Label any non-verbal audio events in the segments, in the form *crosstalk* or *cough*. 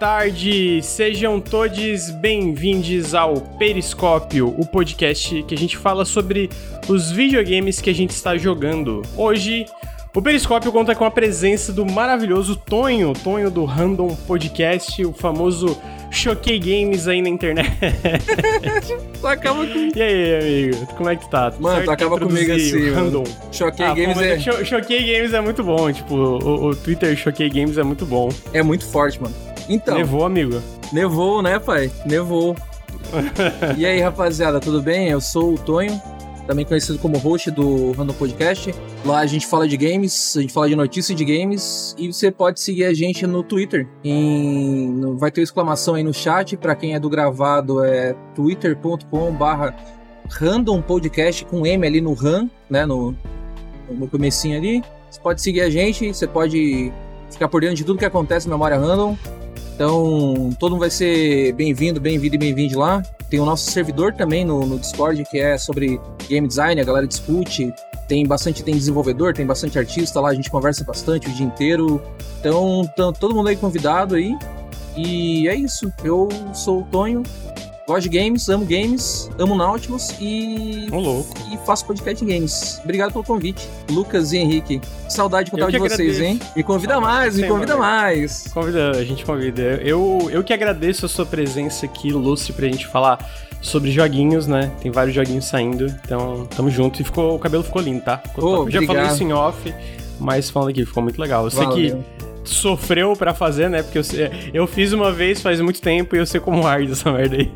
tarde, boa tarde. Sejam todos bem-vindos ao Periscópio, o podcast que a gente fala sobre os videogames que a gente está jogando. Hoje, o Periscópio conta com a presença do maravilhoso Tonho, Tonho do Random Podcast, o famoso Choquei Games aí na internet. *laughs* tu acaba com... E aí, amigo? Como é que tu tá? Mano, tu acaba comigo assim, Random. Choquei ah, Games pô, é... Cho Choquei Games é muito bom, tipo, o, o Twitter Choquei Games é muito bom. É muito forte, mano. Então... Nevou, amigo? Nevou, né, pai? Nevou. *laughs* e aí, rapaziada, tudo bem? Eu sou o Tonho, também conhecido como host do Random Podcast. Lá a gente fala de games, a gente fala de notícias de games e você pode seguir a gente no Twitter. Em, vai ter exclamação aí no chat, para quem é do gravado é twitter.com/barra Random Podcast com M ali no RAM, né, no, no comecinho ali. Você pode seguir a gente, você pode ficar por dentro de tudo que acontece na Memória Random. Então, todo mundo vai ser bem-vindo, bem-vindo e bem-vindo lá. Tem o nosso servidor também no, no Discord, que é sobre game design, a galera discute. Tem bastante, tem desenvolvedor, tem bastante artista lá, a gente conversa bastante o dia inteiro. Então, todo mundo aí convidado aí. E é isso. Eu sou o Tonho, gosto de games, amo games, amo Nautilus e. Ô, louco. E faço podcast de games. Obrigado pelo convite. Lucas e Henrique. Saudade de contar de vocês, agradeço. hein? Me convida mais, me convida mais. Convida, a gente convida. Eu, eu que agradeço a sua presença aqui, Lúcio, pra gente falar sobre joguinhos, né? Tem vários joguinhos saindo, então tamo junto. E ficou, o cabelo ficou lindo, tá? Ficou oh, Já falei isso em off, mas falando aqui, ficou muito legal. Eu sei que sofreu para fazer, né? Porque eu, eu fiz uma vez faz muito tempo e eu sei como arde essa merda aí.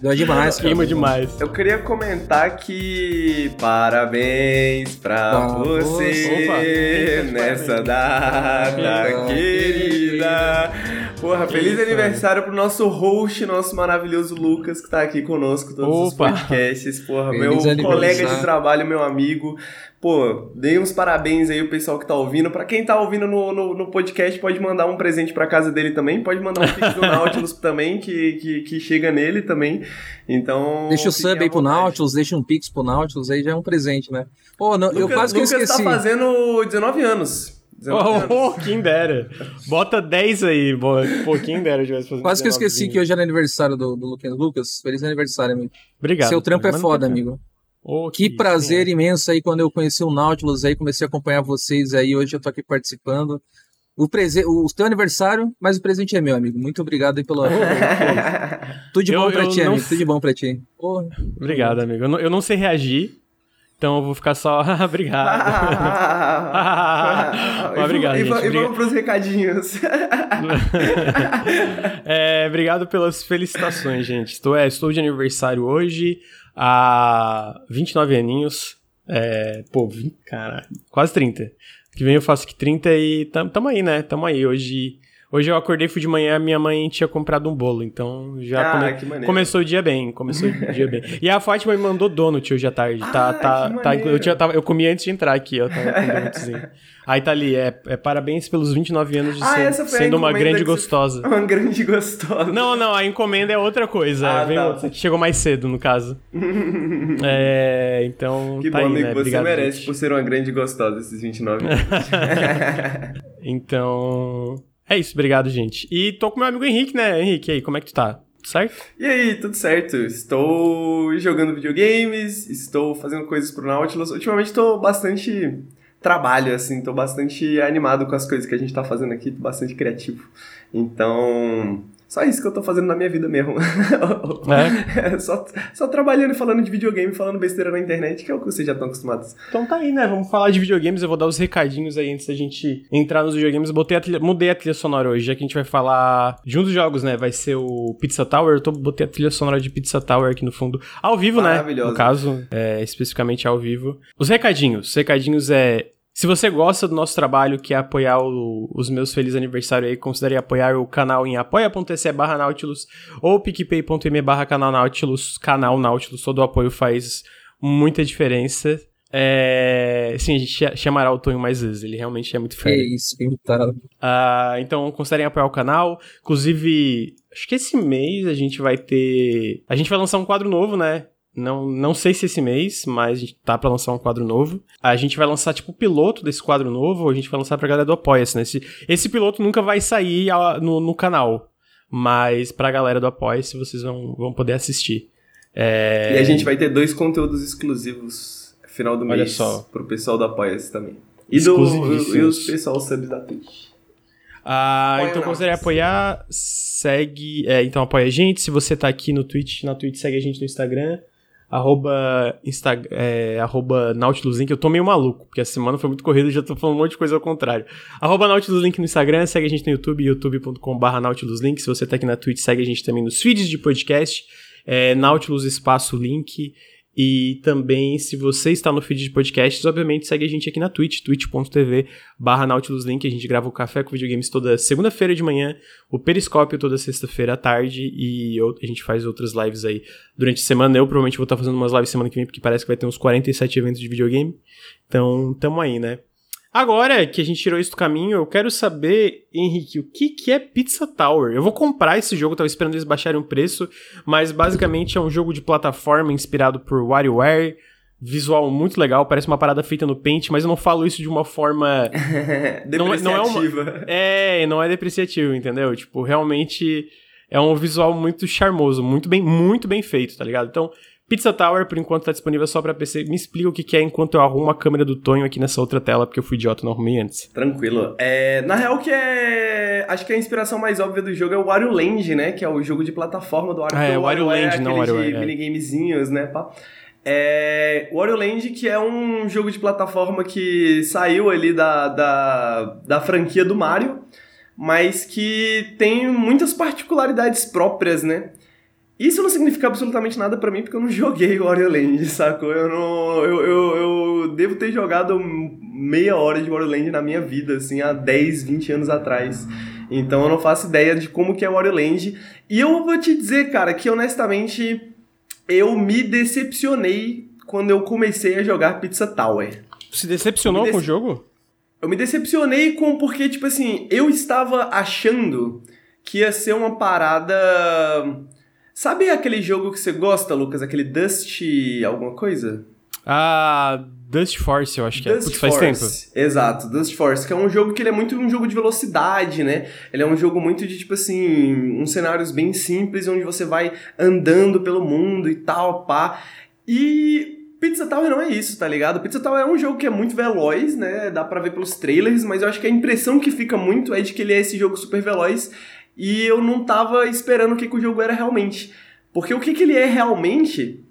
Deu demais, cara. Queima demais. Eu queria comentar que parabéns pra você Opa, nessa data querida. Porra, feliz Isso, aniversário pro nosso host, nosso maravilhoso Lucas, que tá aqui conosco todos Opa. os podcasts. Porra, feliz meu colega de trabalho, meu amigo. Pô, dei uns parabéns aí o pessoal que tá ouvindo. Pra quem tá ouvindo no, no, no podcast, pode mandar um presente pra casa dele também. Pode mandar um pix do *laughs* Nautilus também, que, que, que, chega nele também. Então. Deixa o sub aí pro Nautilus, deixa um pix pro Nautilus, aí já é um presente, né? Pô, não, Lucas, eu quase que Lucas tá esqueci. Lucas tá fazendo 19 anos. Oh, *laughs* quem dera. Bota 10 aí, pô, quem dera tivesse fazendo Quase que eu esqueci que hoje era aniversário do, do Lucas. Feliz aniversário, amigo. Obrigado. Seu trampo é foda, amigo. Oh, que, que, prazer sim. imenso aí quando eu conheci o Nautilus aí, comecei a acompanhar vocês aí, hoje eu tô aqui participando. O, prese o teu aniversário, mas o presente é meu, amigo. Muito obrigado aí pelo. *laughs* tudo de bom eu, pra eu ti, amigo. Tudo de bom pra ti. Obrigado, amigo. Eu não, eu não sei reagir, então eu vou ficar só. *laughs* obrigado. *laughs* obrigado. E, gente. e vamos pros recadinhos. é, obrigado pelas felicitações, gente. Estou, é, estou de aniversário hoje há 29 aninhos. É, pô, 20, cara, quase 30. Que vem eu faço que 30 e tam, tamo aí, né? Tamo aí. Hoje, hoje eu acordei, fui de manhã, minha mãe tinha comprado um bolo, então já ah, come, começou o dia bem, começou o dia bem. *laughs* E a Fátima me mandou donut hoje à tarde, tá, ah, tá, tá, eu, tinha, tava, eu comi antes de entrar aqui, ó, tava com donutzinho. *laughs* Aí tá ali, é, é parabéns pelos 29 anos de ah, ser, sendo uma grande gostosa. *laughs* Uma grande gostosa. Não, não, a encomenda é outra coisa. Ah, é, tá. outra, que chegou mais cedo, no caso. é, então. Que tá bom, aí, amigo. Né? Você Obrigado, merece gente. por ser uma grande gostosa esses 29 anos. então. É isso, obrigado, gente. E tô com meu amigo Henrique, né? Henrique, aí, como é que tu tá? certo? E aí, tudo certo? Estou jogando videogames, estou fazendo coisas pro Nautilus. Ultimamente estou bastante trabalho, assim, tô bastante animado com as coisas que a gente tá fazendo aqui, tô bastante criativo. Então, só isso que eu tô fazendo na minha vida mesmo. *laughs* É? só, só trabalhando e falando de videogame, falando besteira na internet, que é o que vocês já estão acostumados. Então tá aí, né? Vamos falar de videogames. Eu vou dar os recadinhos aí antes da gente entrar nos videogames. Eu botei a trilha, mudei a trilha sonora hoje, já que a gente vai falar de um dos jogos, né? Vai ser o Pizza Tower. Eu tô, botei a trilha sonora de Pizza Tower aqui no fundo. Ao vivo, né? No caso, é, especificamente ao vivo. Os recadinhos. Os recadinhos é se você gosta do nosso trabalho, que é apoiar o, os meus felizes aniversários aí, considere apoiar o canal em apoia.se barra Nautilus ou picpay.me barra canal Nautilus, canal Nautilus, todo o apoio faz muita diferença. É... Sim, a gente chamará o Tonho mais vezes, ele realmente é muito fera. É isso, pintado. Uh, então, considerem apoiar o canal. Inclusive, acho que esse mês a gente vai ter... A gente vai lançar um quadro novo, né? Não, não sei se esse mês, mas a gente tá pra lançar um quadro novo. A gente vai lançar, tipo, o piloto desse quadro novo, a gente vai lançar pra galera do Apoia-se, né? Esse, esse piloto nunca vai sair no, no canal. Mas pra galera do Apoia-se, vocês vão, vão poder assistir. É... E a gente vai ter dois conteúdos exclusivos final do Olha mês só. pro pessoal do Apoia-se também. E, do, e os pessoal subs da Twitch. Ah, apoia então considere apoiar, segue. É, então apoia a gente. Se você tá aqui no Twitch, na Twitch, segue a gente no Instagram. Arroba, Insta, é, arroba Nautilus Link. Eu tô meio maluco, porque a semana foi muito corrida e já tô falando um monte de coisa ao contrário. Arroba Nautilus Link no Instagram, segue a gente no YouTube, youtube.com.br Nautilus Link. Se você tá aqui na Twitch, segue a gente também nos feeds de podcast. É, Nautilus Espaço Link. E também, se você está no feed de podcasts, obviamente segue a gente aqui na Twitch, twitch.tv barra nautiluslink. A gente grava o Café com Videogames toda segunda-feira de manhã, o Periscópio toda sexta-feira à tarde e a gente faz outras lives aí durante a semana. Eu provavelmente vou estar fazendo umas lives semana que vem, porque parece que vai ter uns 47 eventos de videogame. Então, tamo aí, né? Agora que a gente tirou isso do caminho, eu quero saber, Henrique, o que, que é Pizza Tower? Eu vou comprar esse jogo, tava esperando eles baixarem o preço, mas basicamente é um jogo de plataforma inspirado por WarioWare, visual muito legal, parece uma parada feita no Paint, mas eu não falo isso de uma forma... depreciativa. *laughs* Não, não é, uma... *laughs* é, não é depreciativo, entendeu? Tipo, realmente é um visual muito charmoso, muito bem, muito bem feito, tá ligado? Então, Pizza Tower, por enquanto, tá disponível só pra PC. Me explica o que, que é enquanto eu arrumo a câmera do Tonho aqui nessa outra tela, porque eu fui idiota, não arrumei antes. Tranquilo. É, na real, que é. Acho que a inspiração mais óbvia do jogo é o Wario Land, né? Que é o jogo de plataforma do Wario. Ah, é, o Wario Land, é não Wario de é. minigamezinhos, né? Pá. É, Wario Land, que é um jogo de plataforma que saiu ali da, da, da franquia do Mario, mas que tem muitas particularidades próprias, né? Isso não significa absolutamente nada para mim porque eu não *laughs* joguei Wario Land, sacou? Eu não. Eu, eu, eu devo ter jogado meia hora de Wario Land na minha vida, assim, há 10, 20 anos atrás. Então eu não faço ideia de como que é Wario Land. E eu vou te dizer, cara, que honestamente eu me decepcionei quando eu comecei a jogar Pizza Tower. Se decepcionou dece... com o jogo? Eu me decepcionei com porque, tipo assim, eu estava achando que ia ser uma parada Sabe aquele jogo que você gosta, Lucas? Aquele Dust alguma coisa? Ah, Dust Force, eu acho que é. Dust é. Putz, faz Force. tempo. Exato, Dust Force, que é um jogo que ele é muito um jogo de velocidade, né? Ele é um jogo muito de, tipo assim, uns cenários bem simples, onde você vai andando pelo mundo e tal, pá. E Pizza Tower não é isso, tá ligado? Pizza Tower é um jogo que é muito veloz, né? Dá pra ver pelos trailers, mas eu acho que a impressão que fica muito é de que ele é esse jogo super veloz e eu não tava esperando o que, que o jogo era realmente. Porque o que, que ele é realmente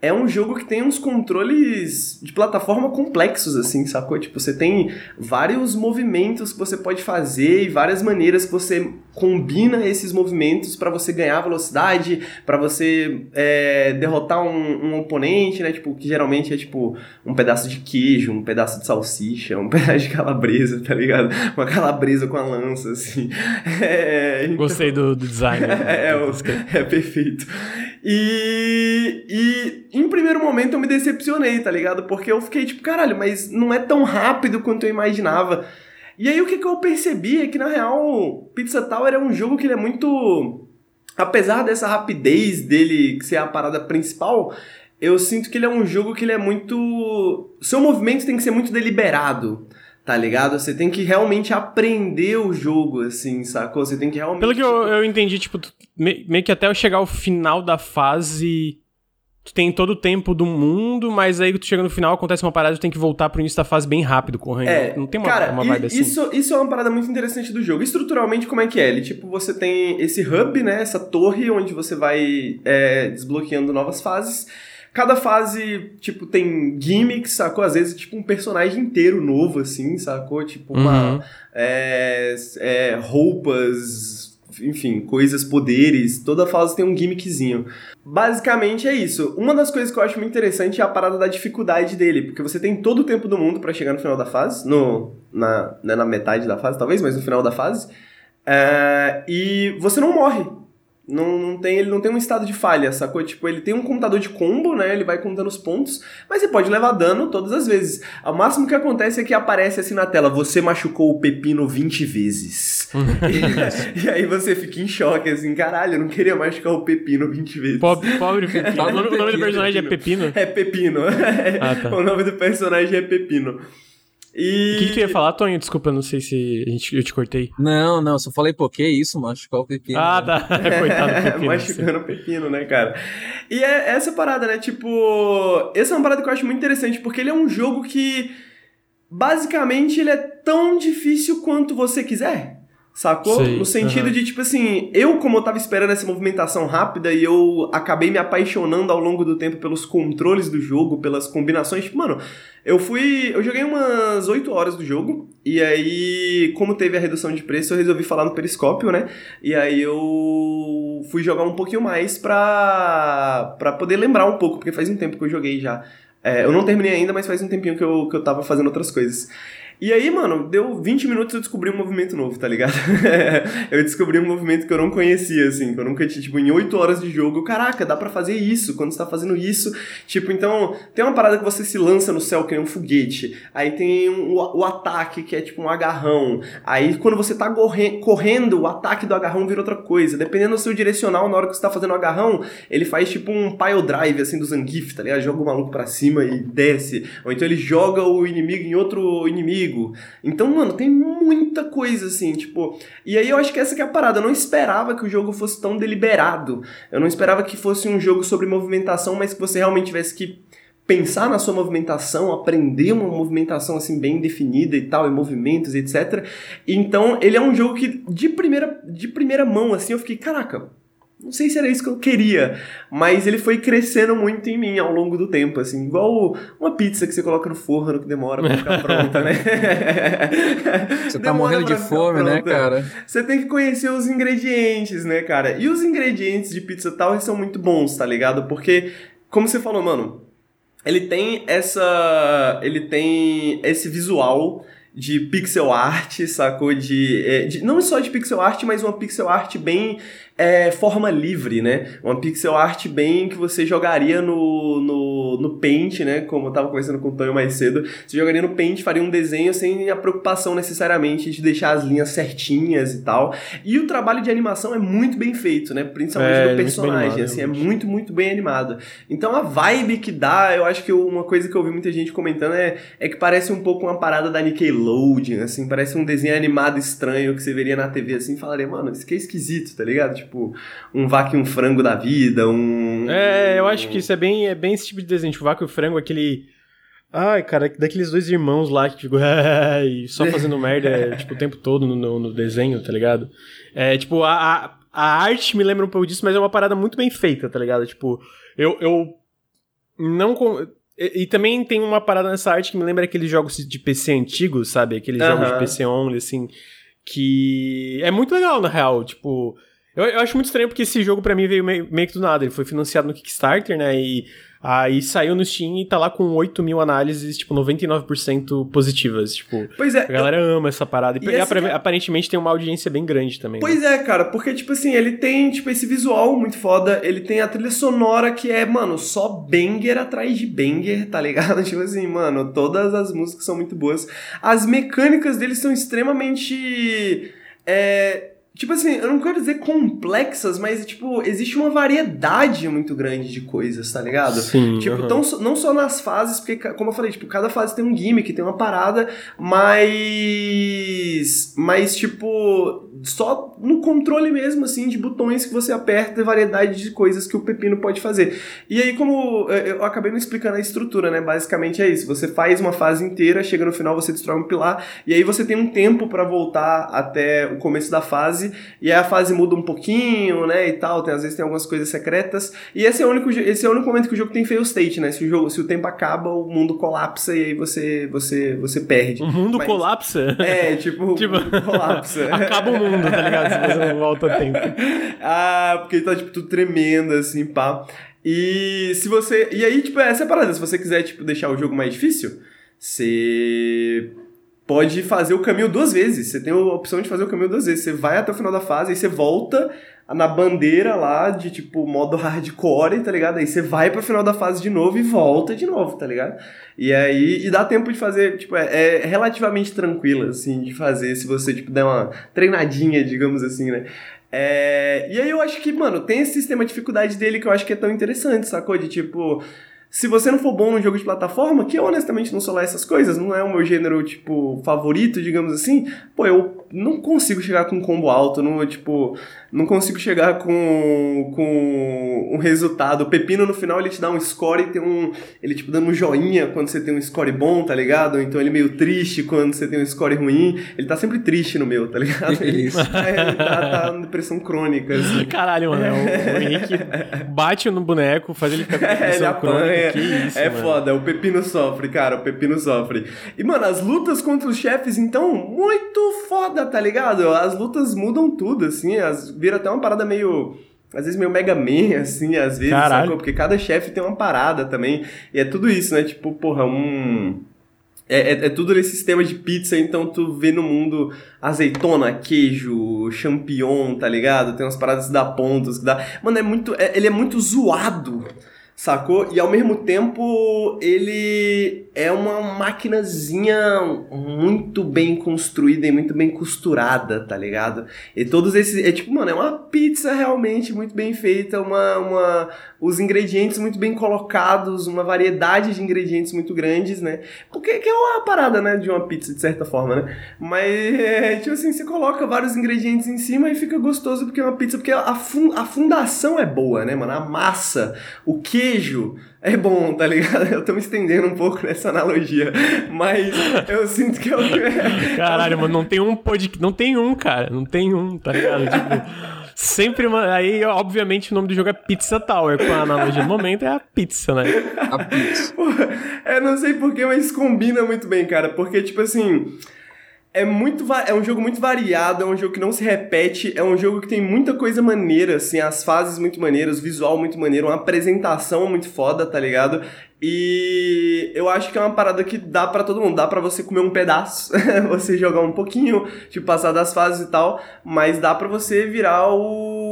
é um jogo que tem uns controles de plataforma complexos, assim, sacou? Tipo, você tem vários movimentos que você pode fazer e várias maneiras que você combina esses movimentos para você ganhar velocidade, para você é, derrotar um, um, oponente, né? Tipo, que geralmente é tipo um pedaço de queijo, um pedaço de salsicha, um *laughs* pedaço de calabresa, tá ligado? Uma calabresa com a lança, assim. *laughs* É, então... Gostei do, do design. *laughs* é, é, é perfeito. E, e em primeiro momento eu me decepcionei, tá ligado? Porque eu fiquei tipo, caralho, mas não é tão rápido quanto eu imaginava. E aí o que, que eu percebi é que na real Pizza Tower é um jogo que ele é muito. Apesar dessa rapidez dele ser a parada principal, eu sinto que ele é um jogo que ele é muito. Seu movimento tem que ser muito deliberado tá ligado? Você tem que realmente aprender o jogo, assim, sacou? Você tem que realmente. Pelo que eu, eu entendi, tipo, meio que até eu chegar ao final da fase. Tu tem todo o tempo do mundo, mas aí tu chega no final, acontece uma parada, tu tem que voltar pro início da fase bem rápido, correndo. É, não tem uma, cara, uma vibe assim. Isso, isso é uma parada muito interessante do jogo. Estruturalmente, como é que é? Ele, tipo, você tem esse hub, né? Essa torre onde você vai é, desbloqueando novas fases. Cada fase, tipo, tem gimmicks, sacou? Às vezes, tipo, um personagem inteiro novo, assim, sacou? Tipo, uma... Uhum. É, é, roupas, enfim, coisas, poderes. Toda fase tem um gimmickzinho. Basicamente é isso. Uma das coisas que eu acho muito interessante é a parada da dificuldade dele, porque você tem todo o tempo do mundo para chegar no final da fase, no, na, né, na metade da fase, talvez, mas no final da fase. É, e você não morre Não, não tem, ele não tem um estado de falha, sacou? Tipo, ele tem um contador de combo, né? Ele vai contando os pontos, mas você pode levar dano todas as vezes. O máximo que acontece é que aparece assim na tela: você machucou o pepino 20 vezes. e, *laughs* *laughs* e, aí você fica em choque, assim, caralho, eu não queria machucar o pepino 20 vezes. Pobre, pobre pepino. o, nome, do personagem é Pepino? É Pepino. Ah, tá. o nome do personagem é Pepino. E... O que, que tu ia falar, Tonho? Desculpa, não sei se a gente, eu te cortei. Não, não, só falei, pô, que isso, machucar o pepino. Ah, né? tá. *laughs* Coitado do pepino. Machucando o pepino, né, cara? E é essa parada, né? Tipo, essa é uma parada que eu acho muito interessante, porque ele é um jogo que, basicamente, ele é tão difícil quanto você quiser. Sacou? Sei, no sentido de, tipo assim, eu, como eu tava esperando essa movimentação rápida e eu acabei me apaixonando ao longo do tempo pelos controles do jogo, pelas combinações, tipo, mano, eu fui. Eu joguei umas 8 horas do jogo, e aí, como teve a redução de preço, eu resolvi falar no Periscópio, né? E aí eu fui jogar um pouquinho mais pra, pra poder lembrar um pouco, porque faz um tempo que eu joguei já. É, eu não terminei ainda, mas faz um tempinho que eu, que eu tava fazendo outras coisas. E aí, mano, deu 20 minutos eu descobri um movimento novo, tá ligado? *laughs* eu descobri um movimento que eu não conhecia, assim, que eu nunca tinha, tipo, em 8 horas de jogo, caraca, dá para fazer isso, quando você tá fazendo isso, tipo, então, tem uma parada que você se lança no céu que é um foguete, aí tem um, o, o, ataque, que é tipo um agarrão, aí quando você tá corre correndo, o ataque do agarrão vira outra coisa, dependendo do seu direcional, na hora que você tá fazendo o agarrão, ele faz tipo um pile drive, assim, do Zangief, tá ligado? Joga o maluco pra cima e desce, ou então ele joga o inimigo em outro inimigo, então, mano, tem muita coisa assim, tipo. E aí eu acho que essa que é a parada. Eu não esperava que o jogo fosse tão deliberado. Eu não esperava que fosse um jogo sobre movimentação, mas que você realmente tivesse que pensar na sua movimentação, aprender uma movimentação assim bem definida e tal, e movimentos, etc. Então, ele é um jogo que de primeira de primeira mão assim, eu fiquei, caraca, não sei se era isso que eu queria, mas ele foi crescendo muito em mim ao longo do tempo, assim, igual uma pizza que você coloca no forno que demora pra ficar *laughs* pronta, né? Você tá morrendo de fome, né, cara? Você tem que conhecer os ingredientes, né, cara? E os ingredientes de pizza tal são muito bons, tá ligado? Porque, como você falou, mano, ele tem essa. Ele tem esse visual de pixel art, sacou? De, é, de, não só de pixel art, mas uma pixel art bem é, forma livre, né? Uma pixel art bem que você jogaria no, no, no Paint, né? Como eu tava conversando com o Tonho mais cedo. Você jogaria no Paint, faria um desenho sem a preocupação necessariamente de deixar as linhas certinhas e tal. E o trabalho de animação é muito bem feito, né? Principalmente é, do personagem, animado, assim, é muito, muito bem animado. Então a vibe que dá, eu acho que uma coisa que eu vi muita gente comentando é, é que parece um pouco uma parada da Nickelodeon, assim, parece um desenho animado estranho que você veria na TV assim e falaria, mano, isso aqui é esquisito, tá ligado? Tipo, um vaca e um frango da vida, um... É, eu acho que isso é bem, é bem esse tipo de desenho, tipo, vaca e o frango, aquele... Ai, cara, daqueles dois irmãos lá que, tipo, e *laughs* só fazendo merda, tipo, o tempo todo no, no, desenho, tá ligado? É, tipo, a, a, a, arte me lembra um pouco disso, mas é uma parada muito bem feita, tá ligado? Tipo, eu, eu não... E, e, também tem uma parada nessa arte que me lembra aqueles jogos de PC antigos, sabe? Aqueles uh -huh. jogos de PC only, assim, que é muito legal, na real, tipo... Eu, eu, acho muito estranho porque esse jogo para mim veio meio, meio, que do nada. Ele foi financiado no Kickstarter, né? E aí saiu no Steam e tá lá com 8 mil análises, tipo, 99% positivas. Tipo, pois é, a galera eu... ama essa parada. E, e aparentemente tem uma audiência bem grande também. Pois né? é, cara, porque, tipo assim, ele tem, tipo, esse visual muito foda. Ele tem a trilha sonora que é, mano, só banger atrás de banger, tá ligado? *laughs* Tipo assim, mano, todas as músicas são muito boas. As mecânicas deles são extremamente. É, Tipo assim, eu não quero dizer complexas, mas, tipo, existe uma variedade muito grande de coisas, tá ligado? Sim. Tipo, tão, não só nas fases, porque, como eu falei, tipo, cada fase tem um gimmick, tem uma parada, mas. Mas, tipo, só no controle mesmo, assim, de botões que você aperta e variedade de coisas que o pepino pode fazer. E aí, como eu acabei não explicando a estrutura, né? Basicamente é isso. Você faz uma fase inteira, chega no final, você destrói um pilar, e aí você tem um tempo para voltar até o começo da fase fase, e aí a fase muda um pouquinho, né, e tal, tem, às vezes tem algumas coisas secretas, e esse é o único, esse é o único momento que o jogo tem fail state, né, se o, jogo, se o tempo acaba, o mundo colapsa e aí você, você, você perde. O mundo Mas, colapsa? É, tipo, *laughs* tipo colapsa. *laughs* acaba o mundo, tá ligado, se você não volta a tempo. *laughs* ah, porque tá, tipo, tudo tremendo, assim, pá. E se você. E aí, tipo, essa é a parada. Se você quiser, tipo, deixar o jogo mais difícil, você pode fazer o caminho duas vezes. Você tem a opção de fazer o caminho duas vezes. Você vai até o final da fase, aí você volta, na bandeira lá de tipo modo *laughs* hardcore, tá ligado? Aí você vai pro final da fase de novo e volta de novo, tá ligado? E aí, e dá tempo de fazer, tipo, é, é relativamente tranquila, assim, de fazer se você, tipo, der uma treinadinha, digamos assim, né? É, e aí eu acho que, mano, tem esse sistema de dificuldade dele que eu acho que é tão interessante, sacou? De tipo, se você não for bom no jogo de plataforma, que eu honestamente não sou lá essas coisas, não é o meu gênero, tipo, favorito, digamos assim, pô, eu não consigo chegar com um combo alto, não, tipo, não consigo chegar com, com um resultado. O Pepino no final ele te dá um score e tem um. Ele tipo dando um joinha quando você tem um score bom, tá ligado? Então ele meio triste quando você tem um score ruim. Ele tá sempre triste no meu, tá ligado? Ele, Isso. ele tá, tá depressão crônica. Assim. Caralho, mano. O, o Henrique bate no boneco, faz ele ficar com *laughs* É, ele depressão crônica. Que isso, é mano. foda, o Pepino sofre, cara, o Pepino sofre. E, mano, as lutas contra os chefes, então, muito foda, tá ligado? As lutas mudam tudo, assim, as, vira até uma parada meio. Às vezes meio Mega Man, *laughs* assim, às vezes, Caralho. sacou? Porque cada chefe tem uma parada também. E é tudo isso, né? Tipo, porra, um. É, é, é tudo nesse sistema de pizza, então tu vê no mundo azeitona, queijo, champignon, tá ligado? Tem umas paradas que dá pontos, que dá. Mano, é muito. é- ele é muito zoado, sacou? E ao mesmo tempo ele é uma maquinazinha muito bem construída e muito bem costurada, tá ligado? E todos esses. É tipo, mano, é uma pizza realmente muito bem feita, uma. uma os ingredientes muito bem colocados, uma variedade de ingredientes muito grandes, né? Porque que é uma parada, né, de uma pizza, de certa forma, né? Mas, é, tipo assim, você coloca vários ingredientes em cima e fica gostoso porque é uma pizza, porque a, fun a fundação é boa, né, mano? A massa, o queijo é bom, tá ligado? *laughs* Eu tô me estendendo um pouco nessa analogia, mas eu sinto que eu... *laughs* Caralho, mano, não tem um podcast. Não tem um, cara. Não tem um, tá ligado? Tipo. Sempre. uma- Aí, obviamente, o nome do jogo é Pizza Tower. Com a analogia do momento é a pizza, né? A pizza. *laughs* É, não sei porquê, mas combina muito bem, cara. Porque, tipo assim. É muito é um jogo muito variado, é um jogo que não se repete, é um jogo que tem muita coisa maneira, assim, as fases muito maneiras, o visual muito maneiro, uma apresentação muito foda, tá ligado? E eu acho que é uma parada que dá pra todo mundo, dá pra você comer um pedaço, *laughs* você jogar um pouquinho, tipo, passar das fases e tal, mas dá pra você virar o,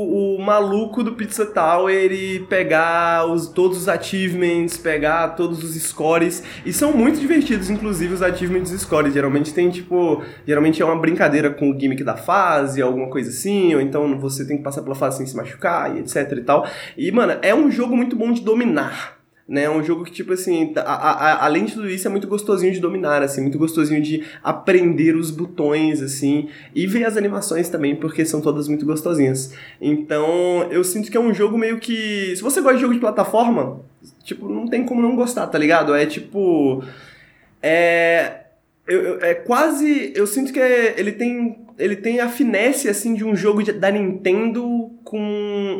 o maluco do Pizza Tower e pegar os, todos os achievements, pegar todos os scores, e são muito divertidos, inclusive, os achievements e scores, geralmente tem, tipo, geralmente é uma brincadeira com o gimmick da fase, alguma coisa assim, ou então você tem que passar pela fase sem se machucar, e etc e tal, e, mano, é um jogo muito bom de dominar, né? É um jogo que, tipo assim, a- a- além de tudo isso, é muito gostosinho de dominar, assim, muito gostosinho de aprender os botões, assim, e ver as animações também, porque são todas muito gostosinhas. Então, eu sinto que é um jogo meio que. Se você gosta de jogo de plataforma, tipo, não tem como não gostar, tá ligado? É tipo. É. eu- é quase. Eu sinto que é- ele tem. Ele tem a finesse, assim, de um jogo de- da Nintendo com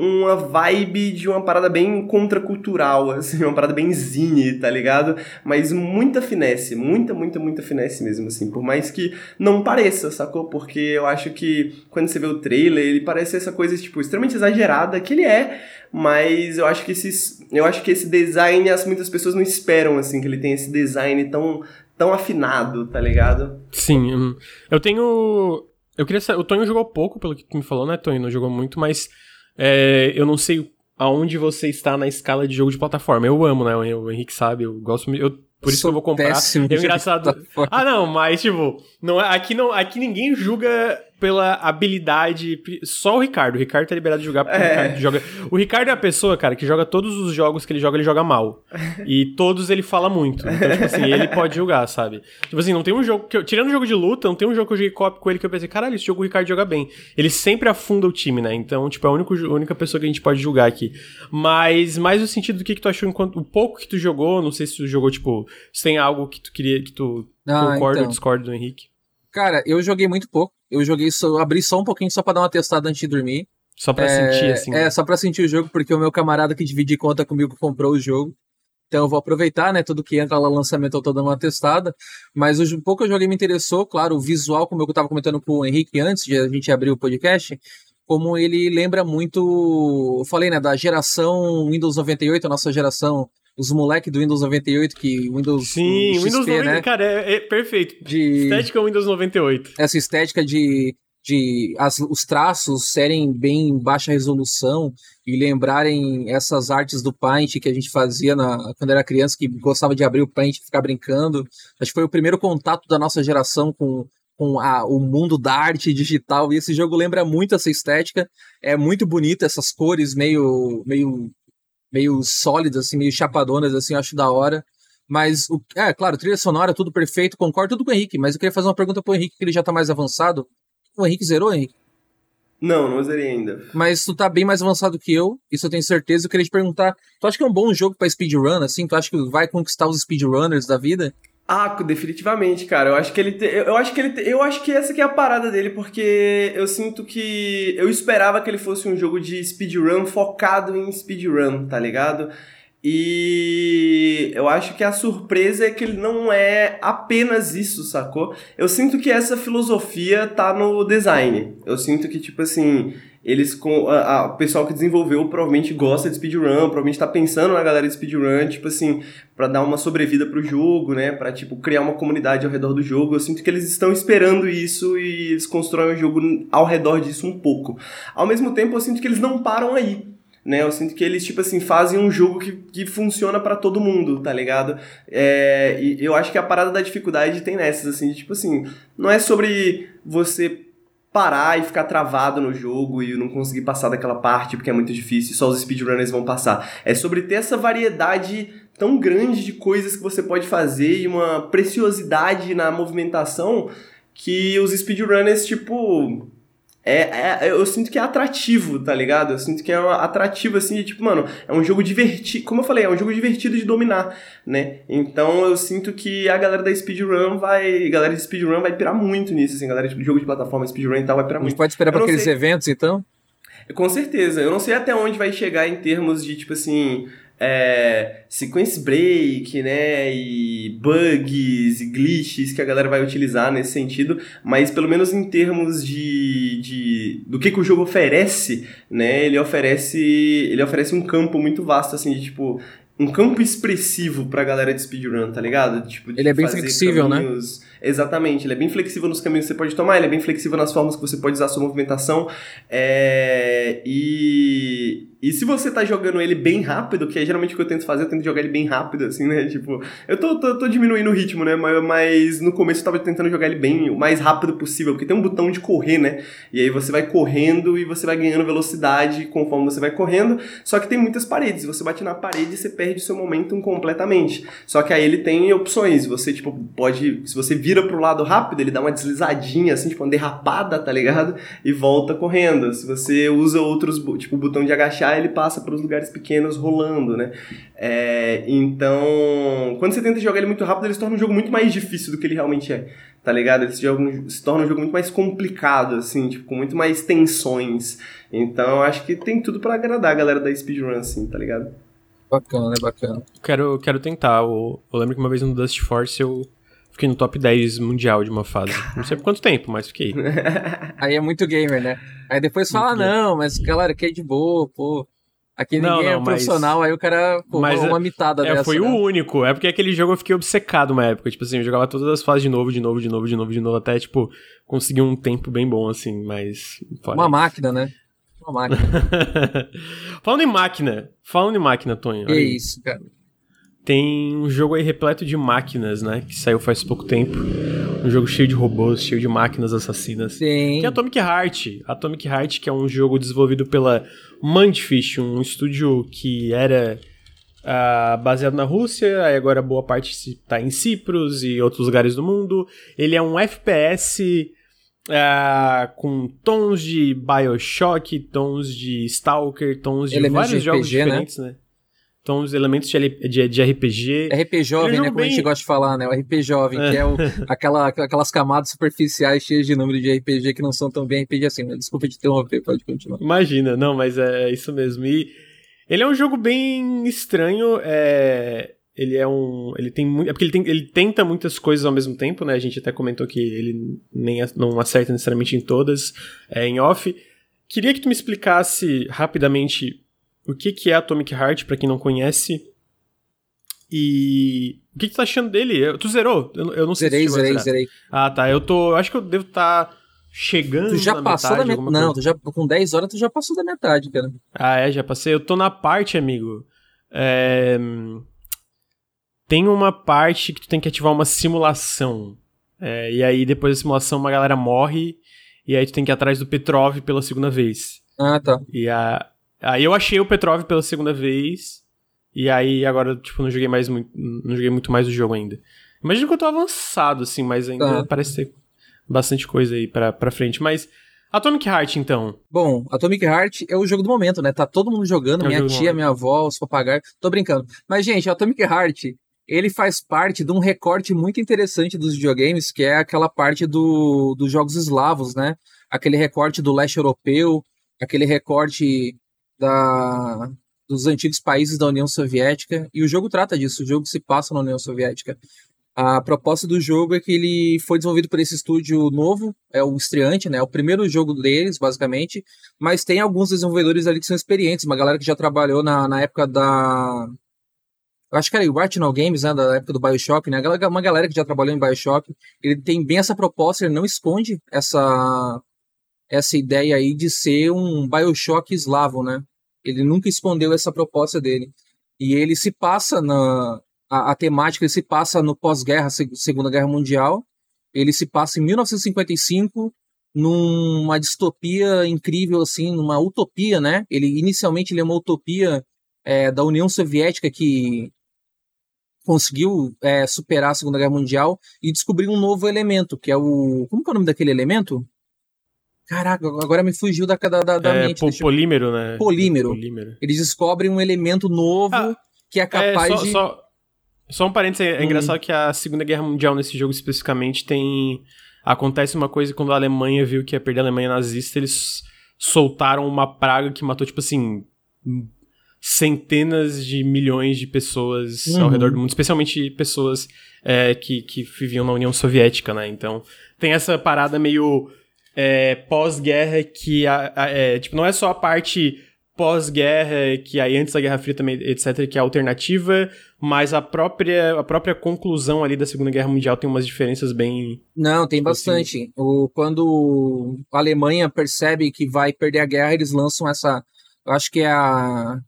uma vibe de uma parada bem contracultural, assim, uma parada bem zine, tá ligado? Mas muita finesse, muita, muita, muita finesse mesmo, assim. Por mais que não pareça, sacou? Porque eu acho que quando você vê o trailer, ele parece essa coisa, tipo, extremamente exagerada, que ele é, mas eu acho que esses, eu acho que esse design as muitas pessoas não esperam assim que ele tem esse design tão tão afinado, tá ligado? Sim. hum. Eu tenho. Eu queria saber. O Tonho jogou pouco, pelo que tu me falou, né, Tonho? Não jogou muito, mas. é, eu não sei aonde você está na escala de jogo de plataforma. Eu amo, né? O Henrique sabe, eu gosto. Eu, por isso que eu vou comprar. Péssimo É engraçado. de plataforma. Ah, não, mas, tipo, não, é- aqui, não, aqui ninguém julga pela habilidade. Só o Ricardo. O Ricardo tá liberado de jogar porque o É. Ricardo joga. O Ricardo é a pessoa, cara, que joga todos os jogos que ele joga, ele joga mal. *laughs* E todos ele fala muito. Então, tipo assim, ele pode jogar, sabe? Tipo assim, não tem um jogo que eu. Tirando o jogo de luta, não tem um jogo que eu joguei cop com ele que eu pensei, caralho, esse jogo o Ricardo joga bem. Ele sempre afunda o time, né? Então, tipo, é a única, a única pessoa que a gente pode julgar aqui. Mas mais no sentido do que, que tu achou enquanto. O pouco que tu jogou, não sei se tu jogou, tipo, se tem algo que tu queria. que tu Ah, concorda ou então. discorda do Henrique. Cara, eu joguei muito pouco. Eu joguei só, abri só um pouquinho só pra dar uma testada antes de dormir. Só pra é, sentir, assim. É, só pra sentir o jogo, porque o meu camarada que divide conta comigo comprou o jogo. Então eu vou aproveitar, né? Tudo que entra lá no lançamento eu tô dando uma testada. Mas o pouco que eu joguei me interessou, claro, o visual, como eu tava comentando com o Henrique antes de a gente abrir o podcast, como ele lembra muito. Eu falei, né, da geração Windows 98, a nossa geração, os moleques do Windows 98, que Windows Sim, XP, Windows 98, né? né? cara, é, é perfeito. De Estética Windows 98. essa estética de de as, os traços serem bem em baixa resolução e lembrarem essas artes do Paint que a gente fazia na, quando era criança, que gostava de abrir o Paint e ficar brincando. Acho que foi o primeiro contato da nossa geração com, com a, o mundo da arte digital. E esse jogo lembra muito essa estética. É muito bonito, essas cores meio, meio, meio sólidas, assim, meio chapadonas, assim, eu acho da hora. Mas, o, é, claro, trilha sonora, tudo perfeito, concordo tudo com o Henrique, mas eu queria fazer uma pergunta pro Henrique, que ele já tá mais avançado. O Henrique zerou, Henrique? Não, não zerei ainda. Mas tu tá bem mais avançado que eu, isso eu tenho certeza. Eu queria te perguntar, tu acha que é um bom jogo pra speedrun, assim? Tu acha que vai conquistar os speedrunners da vida? Ah, definitivamente, cara. Eu acho que ele te... eu acho que ele te... eu acho que essa que é a parada dele, porque eu sinto que eu esperava que ele fosse um jogo de speedrun focado em speedrun, tá ligado? E eu acho que a surpresa é que ele não é apenas isso, sacou? Eu sinto que essa filosofia tá no design. Eu sinto que, tipo assim, eles com. A, a, o pessoal que desenvolveu provavelmente gosta de speedrun, provavelmente tá pensando na galera de speedrun, tipo assim, para dar uma sobrevida pro jogo, né? Pra, tipo, criar uma comunidade ao redor do jogo. Eu sinto que eles estão esperando isso e eles constroem o jogo ao redor disso um pouco. Ao mesmo tempo, eu sinto que eles não param aí né? Eu sinto que eles, tipo assim, fazem um jogo que, que funciona para todo mundo, tá ligado? É, e eu acho que a parada da dificuldade tem nessas, assim, de, tipo assim, não é sobre você parar e ficar travado no jogo e não conseguir passar daquela parte porque é muito difícil, só os speedrunners vão passar. É sobre ter essa variedade tão grande de coisas que você pode fazer e uma preciosidade na movimentação que os speedrunners, tipo, é, é, eu sinto que é atrativo, tá ligado? Eu sinto que é atrativo, assim, de tipo, mano, é um jogo divertido, como eu falei, é um jogo divertido de dominar, né? Então eu sinto que a galera da speedrun vai, a galera de speedrun vai pirar muito nisso, assim, galera de jogo de plataforma, speedrun e tal, vai pirar muito. A gente pode esperar pra aqueles sei... eventos, então? Com certeza, eu não sei até onde vai chegar em termos de, tipo assim, é, sequence break, né, e bugs e glitches que a galera vai utilizar nesse sentido, mas pelo menos em termos de, de do que, que o jogo oferece, né, ele oferece ele oferece um campo muito vasto assim de tipo um campo expressivo pra galera de speedrun, tá ligado? Tipo, ele é bem flexível, né? caminhos... né? Exatamente, ele é bem flexível nos caminhos que você pode tomar, ele é bem flexível nas formas que você pode usar a sua movimentação. É... E e se você tá jogando ele bem rápido, que é geralmente o que eu tento fazer, eu tento jogar ele bem rápido, assim, né? Tipo, eu tô, tô, tô diminuindo o ritmo, né? Mas, mas, no começo eu tava tentando jogar ele bem, o mais rápido possível, porque tem um botão de correr, né? E aí você vai correndo e você vai ganhando velocidade conforme você vai correndo. Só que tem muitas paredes. Você bate na parede e você perde o seu momentum completamente. Só que aí ele tem opções. Você, tipo, pode. Se você vira pro lado rápido, ele dá uma deslizadinha, assim, tipo, uma derrapada, tá ligado? E volta correndo. Se você usa outros, tipo, o botão de agachar ele passa para os lugares pequenos rolando, né? É, então, quando você tenta jogar ele muito rápido, ele se torna um jogo muito mais difícil do que ele realmente é, tá ligado? Ele se, joga, se torna um jogo muito mais complicado, assim, tipo, com muito mais tensões. Então, eu acho que tem tudo para agradar a galera da speedrun, assim, tá ligado? Bacana, é bacana. Quero, quero tentar. Eu, eu lembro que uma vez no Dust Force eu Fiquei no top 10 mundial de uma fase. Não sei por quanto tempo, mas fiquei. *laughs* Aí é muito gamer, né? Aí depois fala, não, mas galera, que é de boa, pô. Aqui ninguém não, não, é profissional, mas... aí o cara pô, mas, uma mitada é, dessa. Foi né? o único. É porque aquele jogo eu fiquei obcecado uma época. Tipo assim, eu jogava todas as fases de novo, de novo, de novo, de novo, de novo, até, tipo, conseguir um tempo bem bom, assim, mas. Uma máquina, né? Uma máquina. *laughs* falando em máquina, falando em máquina, Tonho. Que isso, cara tem um jogo aí repleto de máquinas, né? Que saiu faz pouco tempo. Um jogo cheio de robôs, cheio de máquinas assassinas. Sim. Que é Atomic Heart. Atomic Heart, que é um jogo desenvolvido pela Mindfish, um estúdio que era uh, baseado na Rússia, aí agora boa parte está em Cipros e outros lugares do mundo. Ele é um FPS uh, ah, com tons de Bioshock, tons de Stalker, tons de Elementos vários de RPG, jogos diferentes, né? né? Então, os elementos de, de, de RPG. RP jovem, né? Como bem... a gente gosta de falar, né? O RP jovem, é. que é o, aquela, aquelas camadas superficiais cheias de número de RPG que não são tão bem RPG assim. Né? Desculpa te interromper, pode continuar. Imagina, não, mas é isso mesmo. E ele é um jogo bem estranho. É... Ele é um. Ele tem muito. É porque ele, tem, ele tenta muitas coisas ao mesmo tempo, né? A gente até comentou que ele nem não acerta necessariamente em todas, é, em off. Queria que tu me explicasse rapidamente o que, que é Atomic Heart, para quem não conhece. E o que, que tu tá achando dele? Tu zerou? Eu, eu não sei zerei, se zerei, zerei. Ah, tá. Eu tô. Eu acho que eu devo estar. Tá chegando Tu já passou metade, da metade. Não, tu já, com 10 horas tu já passou da metade, cara. Ah, é, já passei. Eu tô na parte, amigo. É... Tem uma parte que tu tem que ativar uma simulação. É, e aí, depois da simulação, uma galera morre. E aí tu tem que ir atrás do Petrov pela segunda vez. Ah, tá. E a... aí eu achei o Petrov pela segunda vez. E aí agora, tipo, não joguei mais muito. Não joguei muito mais o jogo ainda. Imagino que eu tô avançado, assim, mas ainda Tá. parece ter bastante coisa aí pra, pra frente. Mas. Atomic Heart, então. Bom, Atomic Heart é o jogo do momento, né? Tá todo mundo jogando, É minha tia, minha avó, os papagaios. Tô brincando. Mas, gente, Atomic Heart, ele faz parte de um recorte muito interessante dos videogames, que é aquela parte do, dos jogos eslavos, né? Aquele recorte do leste europeu, aquele recorte da, dos antigos países da União Soviética. E o jogo trata disso, o jogo se passa na União Soviética. A proposta do jogo é que ele foi desenvolvido por esse estúdio novo, é o estreante, né? É o primeiro jogo deles, basicamente. Mas tem alguns desenvolvedores ali que são experientes, uma galera que já trabalhou na, na época da. Eu acho que era o Rational Games, né? Da época do Bioshock, né? Uma galera que já trabalhou em Bioshock. Ele tem bem essa proposta, ele não esconde essa, essa ideia aí de ser um Bioshock eslavo, né? Ele nunca escondeu essa proposta dele. E ele se passa na. A, a temática ele se passa no pós-guerra, se- Segunda Guerra Mundial. Ele se passa em 1955, numa distopia incrível, assim, numa utopia, né? Ele inicialmente ele é uma utopia é, da União Soviética que conseguiu é, superar a Segunda Guerra Mundial e descobrir um novo elemento, que é o. Como que é o nome daquele elemento? Caraca, agora me fugiu da, da, da, é, mente. po- eu- polímero, né? Polímero. Polímero. Eles descobrem um elemento novo Ah, que é capaz é, só, de. só, só um parênteses, é Hum. engraçado que a Segunda Guerra Mundial nesse jogo especificamente tem... Acontece uma coisa quando a Alemanha viu que ia perder a Alemanha nazista, eles soltaram uma praga que matou, tipo assim, centenas de milhões de pessoas ao Uhum. redor do mundo, especialmente pessoas é, que, que viviam na União Soviética, né? Então, tem essa parada meio é, pós-guerra que, a- a- é, tipo, não é só a parte pós-guerra, que aí antes da Guerra Fria também, etc., que é a alternativa, mas a própria, a própria conclusão ali da Segunda Guerra Mundial tem umas diferenças bem... Não, tem Tipo assim. bastante. O, quando a Alemanha percebe que vai perder a guerra, eles lançam essa. Eu acho que é a.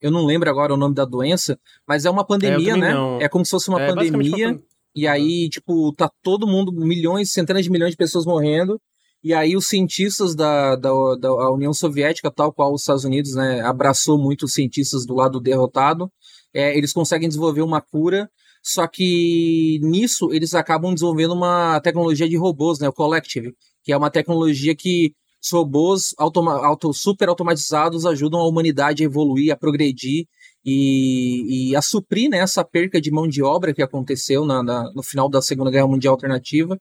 Eu não lembro agora o nome da doença, mas é uma pandemia, também né? não. É como se fosse uma é, pandemia. uma E aí, tipo, tá todo mundo, milhões, centenas de milhões de pessoas morrendo. E aí os cientistas da, da, da União Soviética, tal qual os Estados Unidos, né, abraçou muito os cientistas do lado derrotado, é, eles conseguem desenvolver uma cura, só que nisso eles acabam desenvolvendo uma tecnologia de robôs, né, o Collective, que é uma tecnologia que os robôs automa auto, super automatizados ajudam a humanidade a evoluir, a progredir e, e a suprir né, essa perca de mão de obra que aconteceu na, na- no final da Segunda Guerra Mundial Alternativa.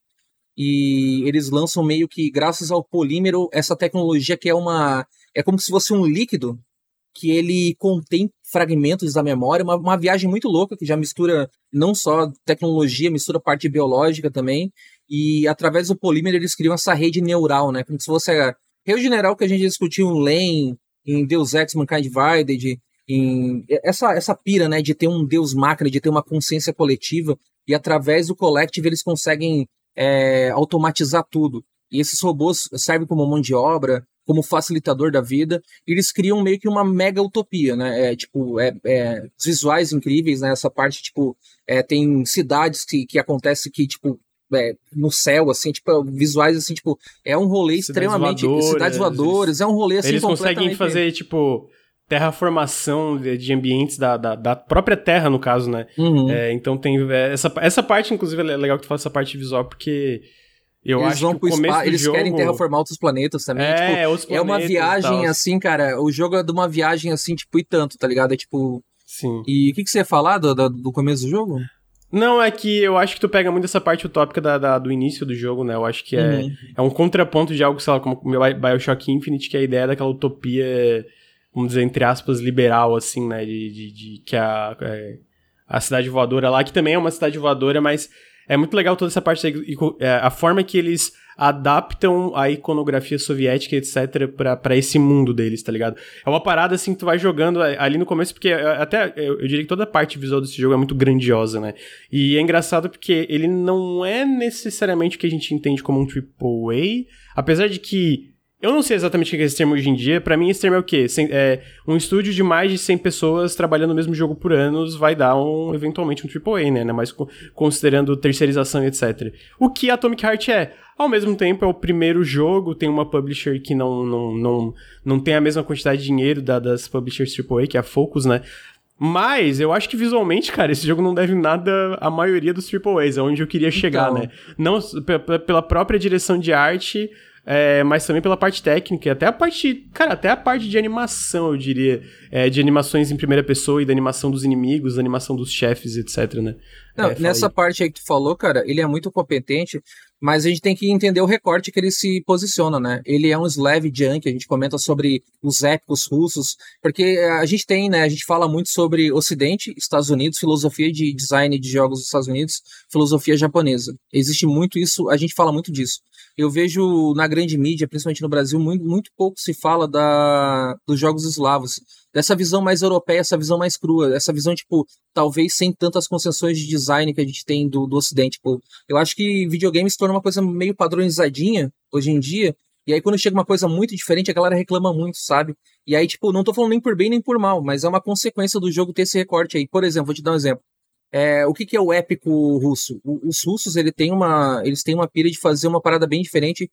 E eles lançam meio que, graças ao polímero, essa tecnologia que é uma. É como se fosse um líquido que ele contém fragmentos da memória, uma, uma viagem muito louca que já mistura não só tecnologia, mistura parte biológica também. E através do polímero eles criam essa rede neural, né? Como se fosse a rede general que a gente discutiu em Lane, em Deus Ex Mankind Divided, em essa, essa pira, né, de ter um Deus máquina, de ter uma consciência coletiva, e através do Collective eles conseguem é, automatizar tudo. E esses robôs servem como mão de obra, como facilitador da vida, e eles criam meio que uma mega utopia, né? É, tipo, é, é, os visuais incríveis, né? Essa parte, tipo, é, tem cidades que, que acontece que, tipo, é, no céu, assim, tipo, visuais, assim, tipo, é um rolê Cidades extremamente... voadoras, cidades voadoras, é um rolê, assim, Eles conseguem fazer, tipo, terraformação de, de ambientes da, da, da própria Terra, no caso, né? Uhum. É, então tem é, essa, essa parte, inclusive, é legal que tu fala essa parte visual, porque eu eles acho vão que pro começo spa, eles jogo... querem terraformar outros planetas também, tipo, é, outros É uma planetas viagem assim, cara. O jogo é de uma viagem assim, tipo, e tanto, tá ligado? É tipo. Sim. E o que, que você ia falar do, do, do começo do jogo? Não, é que eu acho que tu pega muito essa parte utópica da, da- do início do jogo, né? Eu acho que é, Uhum. é um contraponto de algo, sei lá, como Bioshock Infinite, que é a ideia daquela utopia, vamos dizer, entre aspas, liberal, assim, né? De, de, de- que a, é, a cidade voadora lá, que também é uma cidade voadora, mas é muito legal toda essa parte, é, a forma que eles adaptam a iconografia soviética, etc, para esse mundo deles, tá ligado? É uma parada assim que tu vai jogando ali no começo, porque é, até eu, diria que toda a parte visual desse jogo é muito grandiosa, né? E é engraçado porque ele não é necessariamente o que a gente entende como um AAA, apesar de que eu não sei exatamente o que é esse termo hoje em dia. Para mim, esse termo é o quê? é, um estúdio de mais de 100 pessoas trabalhando no mesmo jogo por anos vai dar um, eventualmente um AAA, né? Mas considerando terceirização e etc. O que Atomic Heart é? Ao mesmo tempo, é o primeiro jogo, tem uma publisher que não, não, não, não tem a mesma quantidade de dinheiro da, das publishers AAA, que é a Focus, né? Mas eu acho que visualmente, cara, esse jogo não deve nada à maioria dos AAAs, é onde eu queria chegar, então... né? Não pela própria direção de arte, é, mas também pela parte técnica, até a parte, cara, até a parte de animação, eu diria, é, de animações em primeira pessoa e da animação dos inimigos, da animação dos chefes, etc, né? Não, é, nessa aí. parte aí que tu falou, cara, ele é muito competente, mas a gente tem que entender o recorte que ele se posiciona, né? Ele é um Slav junk, a gente comenta sobre os épicos russos, porque a gente tem, né, a gente fala muito sobre Ocidente, Estados Unidos, filosofia de design de jogos dos Estados Unidos, filosofia japonesa. Existe muito isso, a gente fala muito disso eu vejo na grande mídia, principalmente no Brasil, muito, muito pouco se fala da, dos jogos eslavos. Dessa visão mais europeia, essa visão mais crua, essa visão, tipo, talvez sem tantas concessões de design que a gente tem do, do Ocidente. Tipo, eu acho que videogame se torna uma coisa meio padronizadinha hoje em dia. E aí, quando chega uma coisa muito diferente, a galera reclama muito, sabe? E aí, tipo, não tô falando nem por bem nem por mal, mas é uma consequência do jogo ter esse recorte aí. Por exemplo, vou te dar um exemplo. É, o que, que, é o épico russo? Os russos ele tem uma, eles têm uma pira de fazer uma parada bem diferente,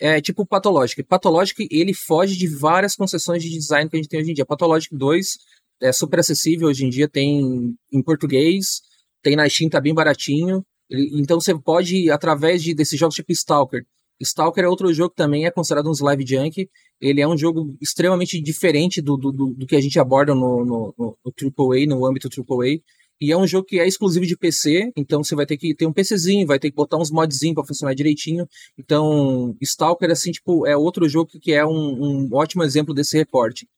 é, tipo Pathologic. Pathologic ele foge de várias concessões de design que a gente tem hoje em dia. Pathologic 2 é super acessível hoje em dia, tem em português, tem na Steam, tá bem baratinho. Então você pode, através de, desses jogos tipo Stalker. Stalker é outro jogo que também é considerado um live junk. Ele é um jogo extremamente diferente do, do, do que a gente aborda no, no, no, no AAA, no âmbito AAA. E é um jogo que é exclusivo de PC, então você vai ter que ter um PCzinho, vai ter que botar uns modzinhos para funcionar direitinho. Então, Stalker, assim, tipo, é outro jogo que é um, um ótimo exemplo desse recorte.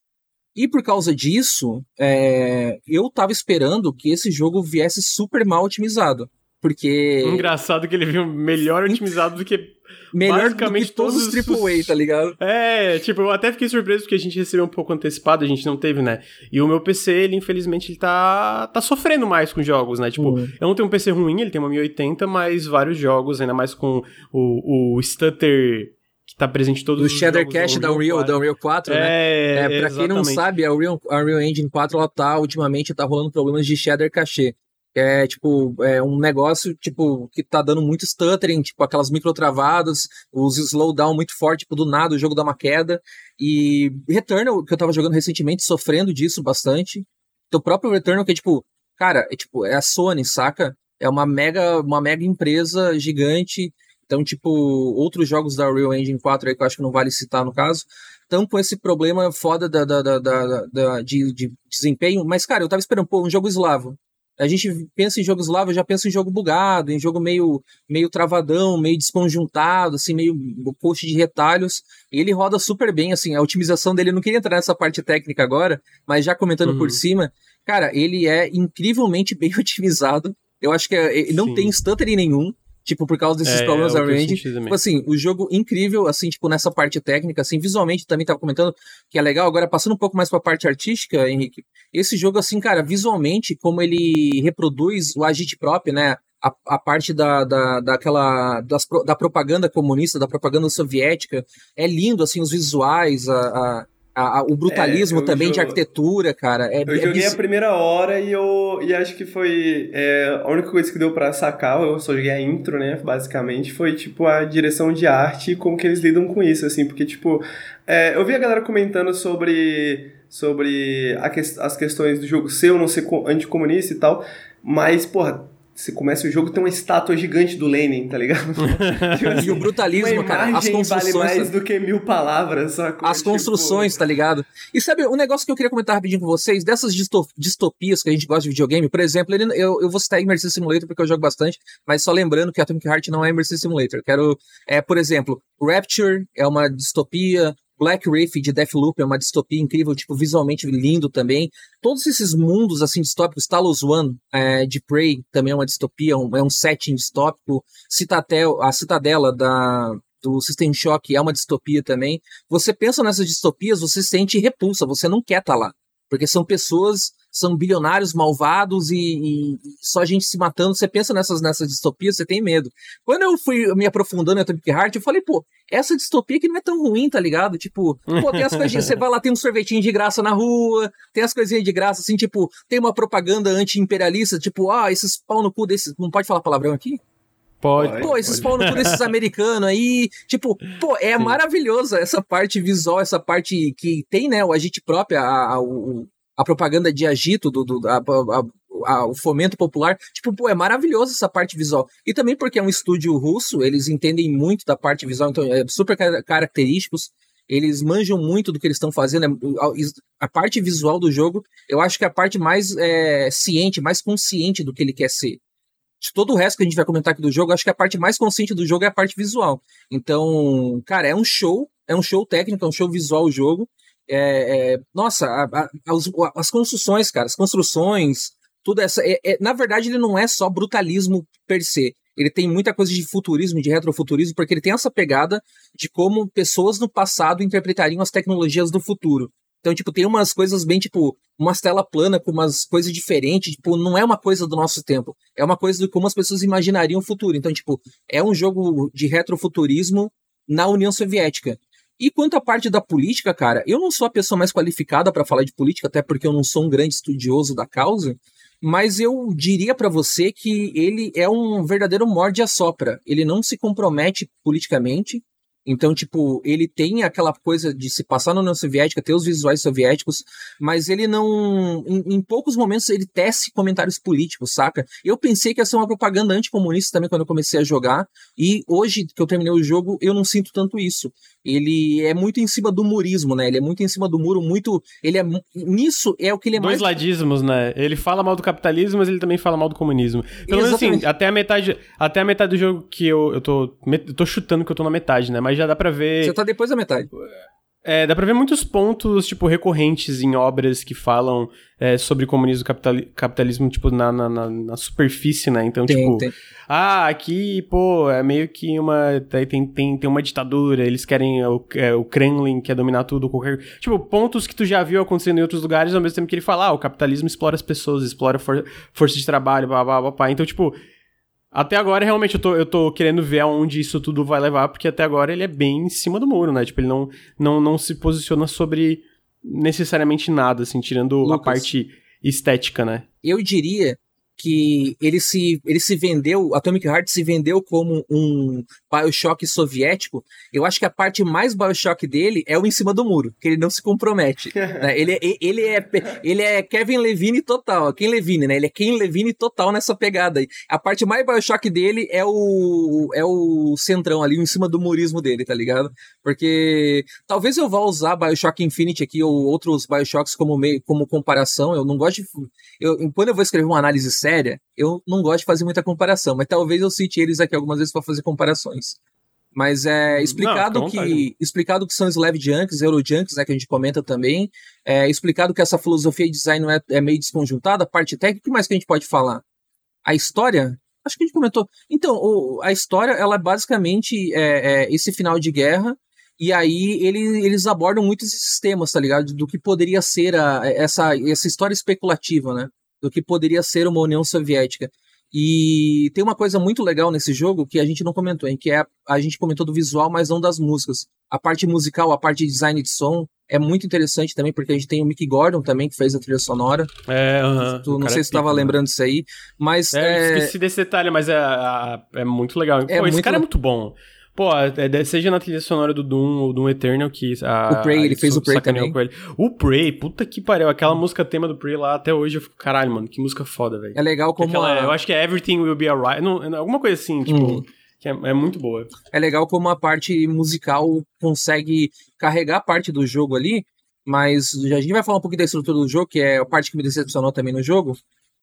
E por causa disso, é, eu tava esperando que esse jogo viesse super mal otimizado. Porque. Engraçado que ele veio melhor otimizado do que melhor Basicamente, do que todos os AAA, *laughs* tá ligado? É, tipo, eu até fiquei surpreso porque a gente recebeu um pouco antecipado, a gente não teve, né? E o meu PC, ele infelizmente, ele tá, tá sofrendo mais com jogos, né? Tipo, uhum. eu não tenho um PC ruim, ele tem uma 1080, mas vários jogos, ainda mais com o, o stutter que tá presente em todos o os Shader Cache da Unreal, da Unreal 4, é, né? É, pra exatamente. quem não sabe, a Unreal, a Unreal Engine 4, ela tá, ultimamente, tá rolando problemas de Shader Cache é tipo é um negócio tipo que tá dando muito stuttering, tipo aquelas microtravadas, os slowdown muito forte, tipo do nada o jogo dá uma queda. E Returnal, que eu tava jogando recentemente, sofrendo disso bastante. Então, o próprio Returnal que é tipo, cara, é tipo, é a Sony, saca? É uma mega uma mega empresa gigante. Então, tipo, outros jogos da Real Engine 4 aí que eu acho que não vale citar no caso, estão com esse problema foda da, da, da, da, da de, de, desempenho. Mas, cara, eu tava esperando, pô, um jogo eslavo. A gente pensa em jogo eslavo, já pensa em jogo bugado, em jogo meio, meio travadão, meio desconjuntado, assim, meio post de retalhos. E ele roda super bem, assim, a otimização dele, eu não queria entrar nessa parte técnica agora, mas já comentando uhum. por cima, cara, ele é incrivelmente *laughs* bem otimizado. Eu acho que é, não Sim. tem stuttering nenhum. Tipo, por causa desses é, problemas é da range. Tipo assim, o jogo incrível, assim, tipo, nessa parte técnica, assim, visualmente também tava comentando que é legal. Agora, passando um pouco mais pra parte artística, Henrique, esse jogo, assim, cara, visualmente, como ele reproduz o agite próprio, né? A, a, parte da, da, daquela das, da propaganda comunista, da propaganda soviética, é lindo, assim, os visuais, a, a a, a, o brutalismo é, também de arquitetura, cara. É, eu é joguei bis... a primeira hora e eu e acho que foi é, a única coisa que deu para sacar, eu só joguei a intro, né, basicamente, foi tipo a direção de arte e como que eles lidam com isso, assim, porque tipo, é, eu vi a galera comentando sobre sobre que, as questões do jogo ser ou não ser anticomunista e tal, mas, porra, você começa o jogo tem uma estátua gigante do Lenin, tá ligado? *laughs* tipo assim, e o brutalismo, cara, as construções vale mais do que mil palavras, sacou? As tipo... construções, tá ligado? E sabe, um negócio que eu queria comentar rapidinho com vocês, dessas distopias que a gente gosta de videogame, por exemplo, ele, eu, eu vou citar Immersive Simulator porque eu jogo bastante, mas só lembrando que Atomic Heart não é Immersive Simulator. Quero, é, por exemplo, Rapture é uma distopia, Black Wraith de Deathloop é uma distopia incrível, tipo, visualmente lindo também. Todos esses mundos, assim, distópicos, Talos One é, de Prey também é uma distopia, um, é um setting distópico. Citadel, a Citadela da, do System Shock é uma distopia também. Você pensa nessas distopias, você sente repulsa, você não quer estar tá lá. Porque são pessoas, são bilionários malvados e, e, só gente se matando. Você pensa nessas, nessas distopias, você tem medo. Quando eu fui me aprofundando em Atomic Heart, eu falei, pô, essa distopia que não é tão ruim, tá ligado? Tipo, pô, tem as *laughs* coisinhas, você vai lá, tem um sorvetinho de graça na rua, tem as coisinhas de graça, assim, tipo, tem uma propaganda anti-imperialista, tipo, ah, esses pau no cu desses. Não pode falar palavrão aqui? Pode. Pô, esses pau no cu desses americanos aí. Tipo, pô, é Sim. maravilhosa essa parte visual, essa parte que tem, né, o agite própria, a, a, a propaganda de agito, do, do a, a, o fomento popular. Tipo, pô, é maravilhoso essa parte visual. E também porque é um estúdio russo, eles entendem muito da parte visual, então é super característicos. Eles manjam muito do que eles estão fazendo. É, a parte visual do jogo, eu acho que é a parte mais é, ciente, mais consciente do que ele quer ser de todo o resto que a gente vai comentar aqui do jogo, acho que a parte mais consciente do jogo é a parte visual. Então, cara, é um show, é um show técnico, é um show visual o jogo. É, é, nossa, a, a, as, as, construções, cara, as construções, tudo essa. É, é, na verdade, ele não é só brutalismo per se. Ele tem muita coisa de futurismo, de retrofuturismo, porque ele tem essa pegada de como pessoas no passado interpretariam as tecnologias do futuro. Então, tipo, tem umas coisas bem, tipo, umas tela plana com umas coisas diferentes, tipo, não é uma coisa do nosso tempo. É uma coisa de como as pessoas imaginariam o futuro. Então, tipo, é um jogo de retrofuturismo na União Soviética. E quanto à parte da política, cara, eu não sou a pessoa mais qualificada para falar de política, até porque eu não sou um grande estudioso da causa, mas eu diria para você que ele é um verdadeiro morde a sopra. Ele não se compromete politicamente, então, tipo, ele tem aquela coisa de se passar na União Soviética, ter os visuais soviéticos, mas ele não. Em, em, poucos momentos ele tece comentários políticos, saca? Eu pensei que ia ser uma propaganda anticomunista também quando eu comecei a jogar, e hoje que eu terminei o jogo, eu não sinto tanto isso. Ele é muito em cima do murismo, né? Ele é muito em cima do muro, muito. Ele é. Nisso é o que ele é Dois mais. Dois ladismos, né? Ele fala mal do capitalismo, mas ele também fala mal do comunismo. Pelo menos assim, até a metade. Até a metade do jogo que eu, eu tô. Eu tô chutando que eu tô na metade, né? Mas já dá pra ver. Você tá depois da metade. É, dá pra ver muitos pontos, tipo, recorrentes em obras que falam é, sobre comunismo e capital, capitalismo, tipo, na, na, na, superfície, né? Então, tem, tipo, tem. ah, aqui, pô, é meio que uma. Tem, tem, tem uma ditadura, eles querem o, é, o Kremlin, quer dominar tudo, qualquer. Tipo, pontos que tu já viu acontecendo em outros lugares, ao mesmo tempo que ele fala, ah, o capitalismo explora as pessoas, explora for, força de trabalho, blá, blá, blá, blá. Então, tipo, até agora, realmente, eu tô, eu tô querendo ver aonde isso tudo vai levar, porque até agora ele é bem em cima do muro, né? Tipo, ele não, não, não se posiciona sobre necessariamente nada, assim, tirando Lucas, a parte estética, né? Eu diria que ele se, ele se vendeu, Atomic Heart se vendeu como um Bioshock soviético, eu acho que a parte mais Bioshock dele é o em cima do muro, que ele não se compromete. *laughs* né? ele, ele, é, ele é Kevin Levine total, Ken Levine, né? Ele é Ken Levine total nessa pegada aí. A parte mais Bioshock dele é o, é o centrão ali, o em cima do murismo dele, tá ligado? Porque talvez eu vá usar Bioshock Infinite aqui ou outros Bioshocks como, meio, como comparação, eu não gosto de... Eu, quando eu vou escrever uma análise séria, eu não gosto de fazer muita comparação, mas talvez eu cite eles aqui algumas vezes para fazer comparações. Mas é explicado não, que explicado que são Slave Junks, Euro Junks, né, que a gente comenta também. É explicado que essa filosofia de design é, é meio desconjuntada, a parte técnica, o que mais que a gente pode falar? A história? Acho que a gente comentou. Então, o, a história, ela é basicamente é, é, esse final de guerra, e aí ele, eles abordam muitos sistemas, tá ligado? Do que poderia ser a, essa, essa história especulativa, né? do que poderia ser uma União Soviética. E tem uma coisa muito legal nesse jogo que a gente não comentou, em que é a gente comentou do visual, mas não das músicas. A parte musical, a parte de design de som é muito interessante também, porque a gente tem o Mick Gordon também, que fez a trilha sonora. É, uh -huh. tu, não sei é se tu estava né? lembrando disso aí, mas... É, é... esqueci desse detalhe, mas é, é, é muito legal. É Pô, muito esse cara é muito bom. Pô, é, seja na trilha sonora do Doom ou Doom Eternal que a, O Prey, ele fez o Prey também. Com ele. O Prey, puta que pariu. Aquela música tema do Prey lá, até hoje eu fico, caralho, mano, que música foda, velho. É legal como... Aquela, a... Eu acho que é Everything Will Be Alright, alguma coisa assim, tipo... Hum. Que é, é, muito boa. É legal como a parte musical consegue carregar parte do jogo ali, mas a gente vai falar um pouquinho da estrutura do jogo, que é a parte que me decepcionou também no jogo,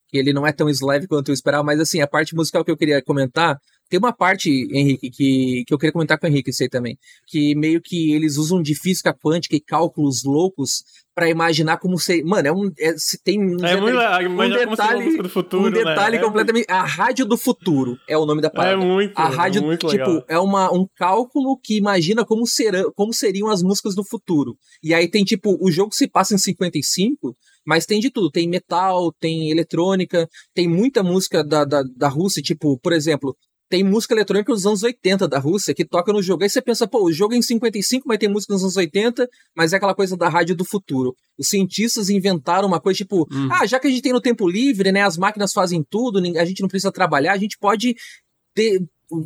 que ele não é tão slave quanto eu esperava, mas assim, a parte musical que eu queria comentar Tem uma parte, Henrique, que, que eu queria comentar com o Henrique, isso aí também. Que meio que eles usam de física quântica e cálculos loucos para imaginar como ser. Mano, é um. É, se tem um, é muito legal, um detalhe, do futuro, um né? detalhe né? completamente. É... A rádio do futuro é o nome da parada. É muito. A rádio, é muito tipo, legal. é uma, um cálculo que imagina como, serão, como seriam as músicas do futuro. E aí tem, tipo, o jogo se passa em 55, mas tem de tudo. Tem metal, tem eletrônica, tem muita música da, da, da Rússia, tipo, por exemplo, tem música eletrônica dos anos 80 da Rússia que toca no jogo. Aí você pensa, pô, o jogo é em 55, mas tem música nos anos 80, mas é aquela coisa da rádio do futuro. Os cientistas inventaram uma coisa tipo, hum. ah, já que a gente tem no tempo livre, né, as máquinas fazem tudo, a gente não precisa trabalhar, a gente pode ter,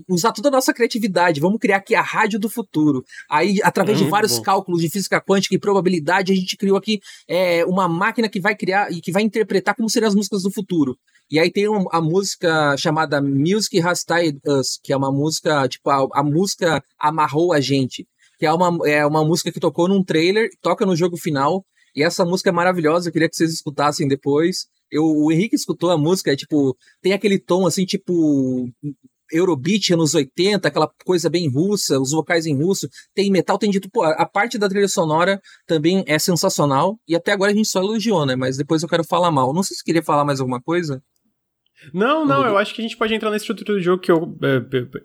usar toda a nossa criatividade. Vamos criar aqui a rádio do futuro. Aí, através de vários bom. cálculos de física quântica e probabilidade, a gente criou aqui é, uma máquina que vai criar e que vai interpretar como seriam as músicas do futuro. E aí tem a música chamada Music Has Tied Us, que é uma música, tipo, a, a música amarrou a gente. Que é uma, é uma música que tocou num trailer, toca no jogo final. E essa música é maravilhosa, eu queria que vocês escutassem depois. Eu, o Henrique escutou a música, é tipo, tem aquele tom assim, tipo, Eurobeat anos 80, aquela coisa bem russa, os vocais em russo, tem metal, tem dito, pô, a parte da trilha sonora também é sensacional, e até agora a gente só elogiou, né, mas depois eu quero falar mal. Não sei se queria falar mais alguma coisa. Não, não, eu acho que a gente pode entrar na estrutura do jogo que eu,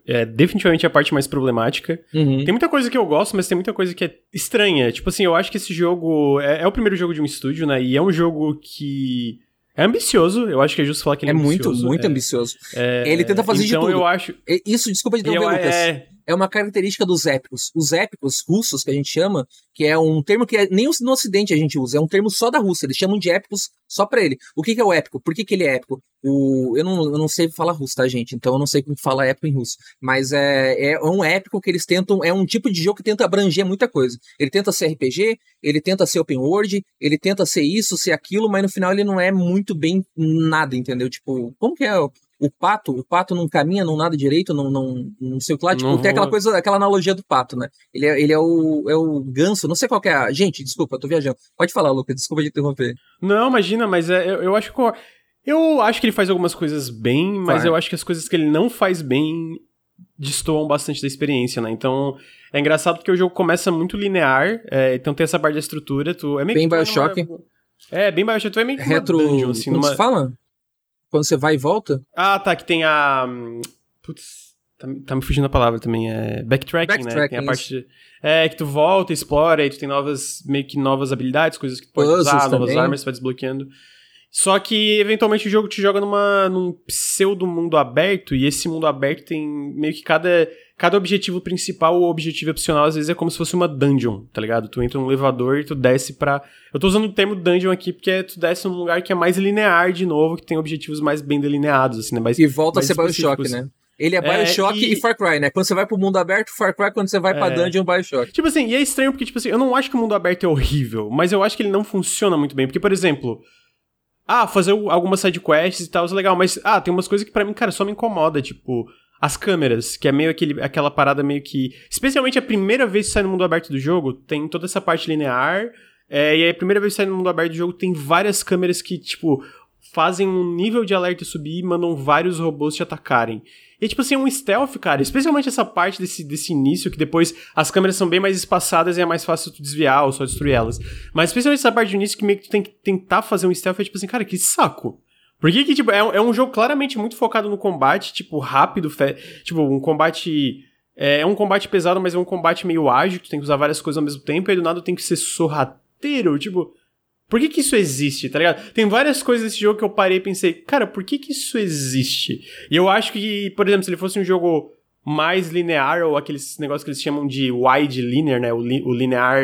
é, é definitivamente a parte mais problemática. Uhum. Tem muita coisa que eu gosto, mas tem muita coisa que é estranha. Tipo assim, eu acho que esse jogo é, é o primeiro jogo de um estúdio, né? E é um jogo que é ambicioso, eu acho que é justo falar que ele é, é ambicioso. muito, muito é, ambiciooso. É, ele tenta fazer então de tudo. eu acho. Isso, desculpa de interromper, Lucas. É, é uma característica dos épicos. Os épicos russos, que a gente chama, que é um termo que é, nem no ocidente a gente usa, é um termo só da Rússia. Eles chamam de épicos só pra ele. O que, que é o épico? Por que, que ele é épico? O, eu, não, eu não sei falar russo, tá, gente? Então eu não sei como fala épico em russo. Mas é, é um épico que eles tentam. É um tipo de jogo que tenta abranger muita coisa. Ele tenta ser RPG, ele tenta ser open world, ele tenta ser isso, ser aquilo, mas no final ele não é muito bem nada, entendeu? Tipo, como que é o pato, o pato não caminha, não nada direito, não, não, não sei o que lá. Tipo, tem aquela coisa, aquela analogia do pato, né? Ele é, ele é, o, é o ganso, não sei qual que é. A... Gente, desculpa, eu tô viajando. Pode falar, Lucas, desculpa de interromper. Não, imagina, mas é, eu, eu acho que. Eu acho que ele faz algumas coisas bem, mas Vai. eu acho que as coisas que ele não faz bem destoam bastante da experiência, né? Então, é engraçado porque o jogo começa muito linear, é, então tem essa parte da estrutura, tu é meio bem Bioshock. É, bem Bioshock, tu é meio que Retro, dungeon, assim, como numa... se fala? Quando você vai e volta? Ah, tá, que tem a. Putz, tá, tá me fugindo a palavra também. É backtracking, né? Tem a parte de, É, que tu volta, explora, e tu tem novas, meio que novas habilidades, coisas que tu pode Puzzles usar, também. novas armas, tu vai desbloqueando. Só que, eventualmente, o jogo te joga numa, num pseudo mundo aberto, e esse mundo aberto tem meio que cada, cada objetivo principal ou objetivo opcional, às vezes é como se fosse uma dungeon, tá ligado? Tu entra num elevador e tu desce pra. Eu tô usando o termo dungeon aqui porque tu desce num lugar que é mais linear de novo, que tem objetivos mais bem delineados, assim, né? Mais, e volta a ser Bioshock, né? Ele é Bioshock é, e... e... Far Cry, né? Quando você vai pro mundo aberto, Far Cry, quando você vai pra é. dungeon, Bioshock. Tipo assim, e é estranho porque, tipo assim, eu não acho que o mundo aberto é horrível, mas eu acho que ele não funciona muito bem. Porque, por exemplo, ah, fazer algumas sidequests e tal, é legal, mas, ah, tem umas coisas que para mim, cara, só me incomoda, tipo, as câmeras, que é meio aquele, aquela parada meio que. Especialmente a primeira vez que sai no mundo aberto do jogo, tem toda essa parte linear. É, e aí a primeira vez que sai no mundo aberto do jogo, tem várias câmeras que, tipo, fazem um nível de alerta subir e mandam vários robôs te atacarem. E, tipo assim, é um stealth, cara. Especialmente essa parte desse, desse início, que depois as câmeras são bem mais espaçadas e é mais fácil tu desviar ou só destruir elas. Mas especialmente essa parte do início que meio que tu tem que tentar fazer um stealth, é tipo assim, cara, que saco. Porque que, tipo, é, é um jogo claramente muito focado no combate, tipo, rápido, tipo, um combate... É, é um combate pesado, mas é um combate meio ágil, tu tem que usar várias coisas ao mesmo tempo, e aí do nada tem que ser sorrateiro, tipo... Por que que isso existe, tá ligado? Tem várias coisas desse jogo que eu parei e pensei, cara, por que que isso existe? E eu acho que, por exemplo, se ele fosse um jogo mais linear, ou aqueles negócios que eles chamam de wide linear, né? O, li, o linear...